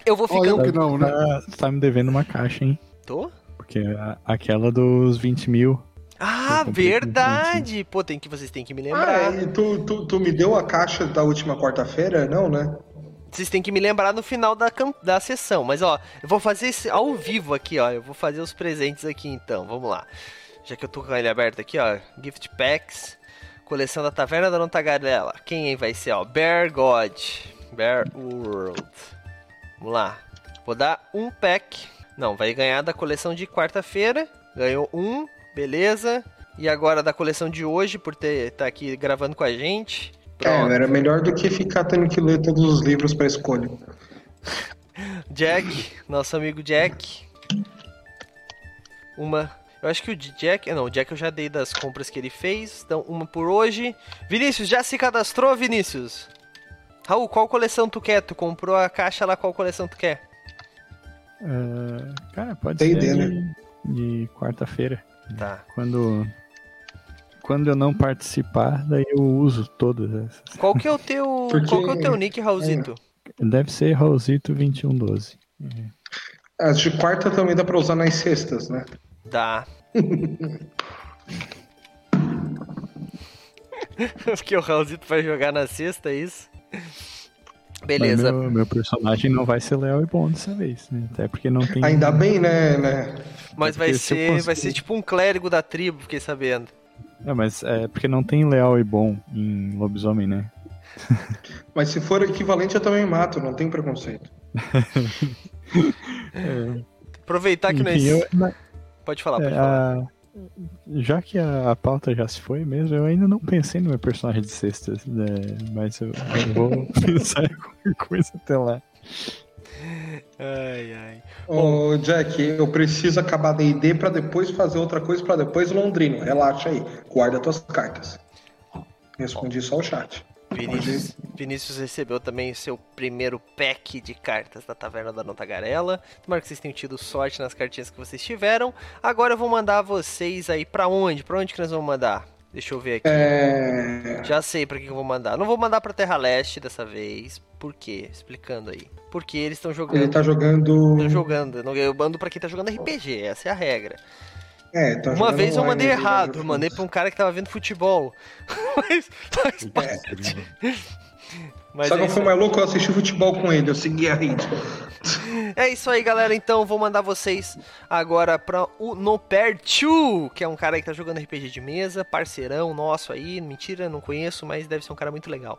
Eu vou Ó, eu ficando. que não, né? Tá, tá me devendo uma caixa, hein? Tô? Porque a- aquela dos 20 mil. Ah, Eu verdade! Pô, tem que, vocês têm que me Ah, lembrar. e tu, tu, tu me deu a caixa da última quarta-feira? Não, né? Vocês têm que me lembrar no final da, da sessão. Mas, ó, eu vou fazer esse ao vivo aqui, ó. Eu vou fazer os presentes aqui, então. Vamos lá. Já que eu tô com ele aberto aqui, ó. Gift Packs. Coleção da Taverna da Não Tagarela. Quem vai ser, ó? Bear God. Bear World. Vamos lá. Vou dar um pack. Não, vai ganhar da coleção de quarta-feira. Ganhou um. Beleza. E agora da coleção de hoje, por ter tá aqui gravando com a gente. Pronto. É, era melhor do que ficar tendo que ler todos os livros pra escolha. <laughs> Jack, nosso amigo Jack. Uma. Eu acho que o Jack. Não, o Jack eu já dei das compras que ele fez. Então, uma por hoje. Vinícius, já se cadastrou, Vinícius? Raul, qual coleção tu quer? Tu comprou a caixa lá, qual coleção tu quer? Ah, cara, pode D&D, ser né? de, de quarta-feira. Tá. Quando, quando eu não participar, daí eu uso todas essas. Qual que é o teu. Porque- Qual que é o teu nick, Raulzito? Deve ser Raulzito 2112. As de quarta também dá pra usar nas sextas, né? Dá. <laughs> Porque o Raulzito vai jogar na sexta, é isso? Beleza. Meu, meu personagem não vai ser leal e bom dessa vez, né? Até porque não tem. Ainda bem, né? né? Mas vai ser, vai ser tipo um clérigo da tribo, fiquei sabendo. É, mas é porque não tem leal e bom em lobisomem, né? <laughs> Mas se for equivalente, eu também mato, não tem preconceito. <laughs> Aproveitar que nós. Eu, Pode falar, pode é, falar. a- já que a, a pauta já se foi mesmo, eu ainda não pensei no meu personagem de sextas, né? Mas eu, eu vou <laughs> pensar em qualquer coisa até lá. Ai, ai. Ô, Jack, eu preciso acabar D&D pra depois fazer outra coisa pra depois Londrina. Relaxa aí, guarda tuas cartas. Respondi só o chat. Vinícius, Vinícius recebeu também o seu primeiro pack de cartas da Taverna da Notagarela. Tomara que vocês tenham tido sorte nas cartinhas que vocês tiveram. Agora eu vou mandar vocês aí pra onde? Pra onde que nós vamos mandar? Deixa eu ver aqui. É... Já sei pra que que eu vou mandar. Não vou mandar pra Terra Leste dessa vez. Por quê? Explicando aí. Porque eles estão jogando. Ele tá jogando... Estão jogando. Eu não- Eu mando pra quem tá jogando RPG, essa é a regra. É, tá Uma vez eu mandei né, errado, eu mandei pra um cara que tava vendo futebol. <laughs> Mas faz parte. Mas é qual isso foi mais louco? Eu assisti futebol com ele, eu segui a rede. É isso aí, galera. Então, vou mandar vocês agora pra o Nopertu, que é um cara que tá jogando RPG de mesa, parceirão nosso aí. Mentira, não conheço, mas deve ser um cara muito legal.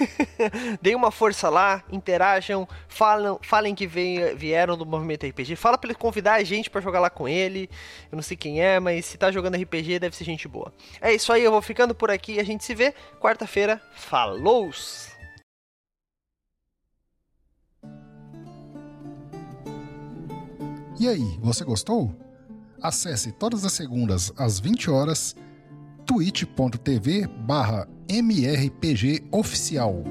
<laughs> Deem uma força lá, interajam, falam, falem que veio- vieram do movimento RPG. Fala pra ele convidar a gente pra jogar lá com ele. Eu não sei quem é, mas se tá jogando RPG, deve ser gente boa. É isso aí, eu vou ficando por aqui. A gente se vê quarta-feira. Falou! E aí, você gostou? Acesse todas as segundas às 20 horas twitch.tv barra mrpgoficial.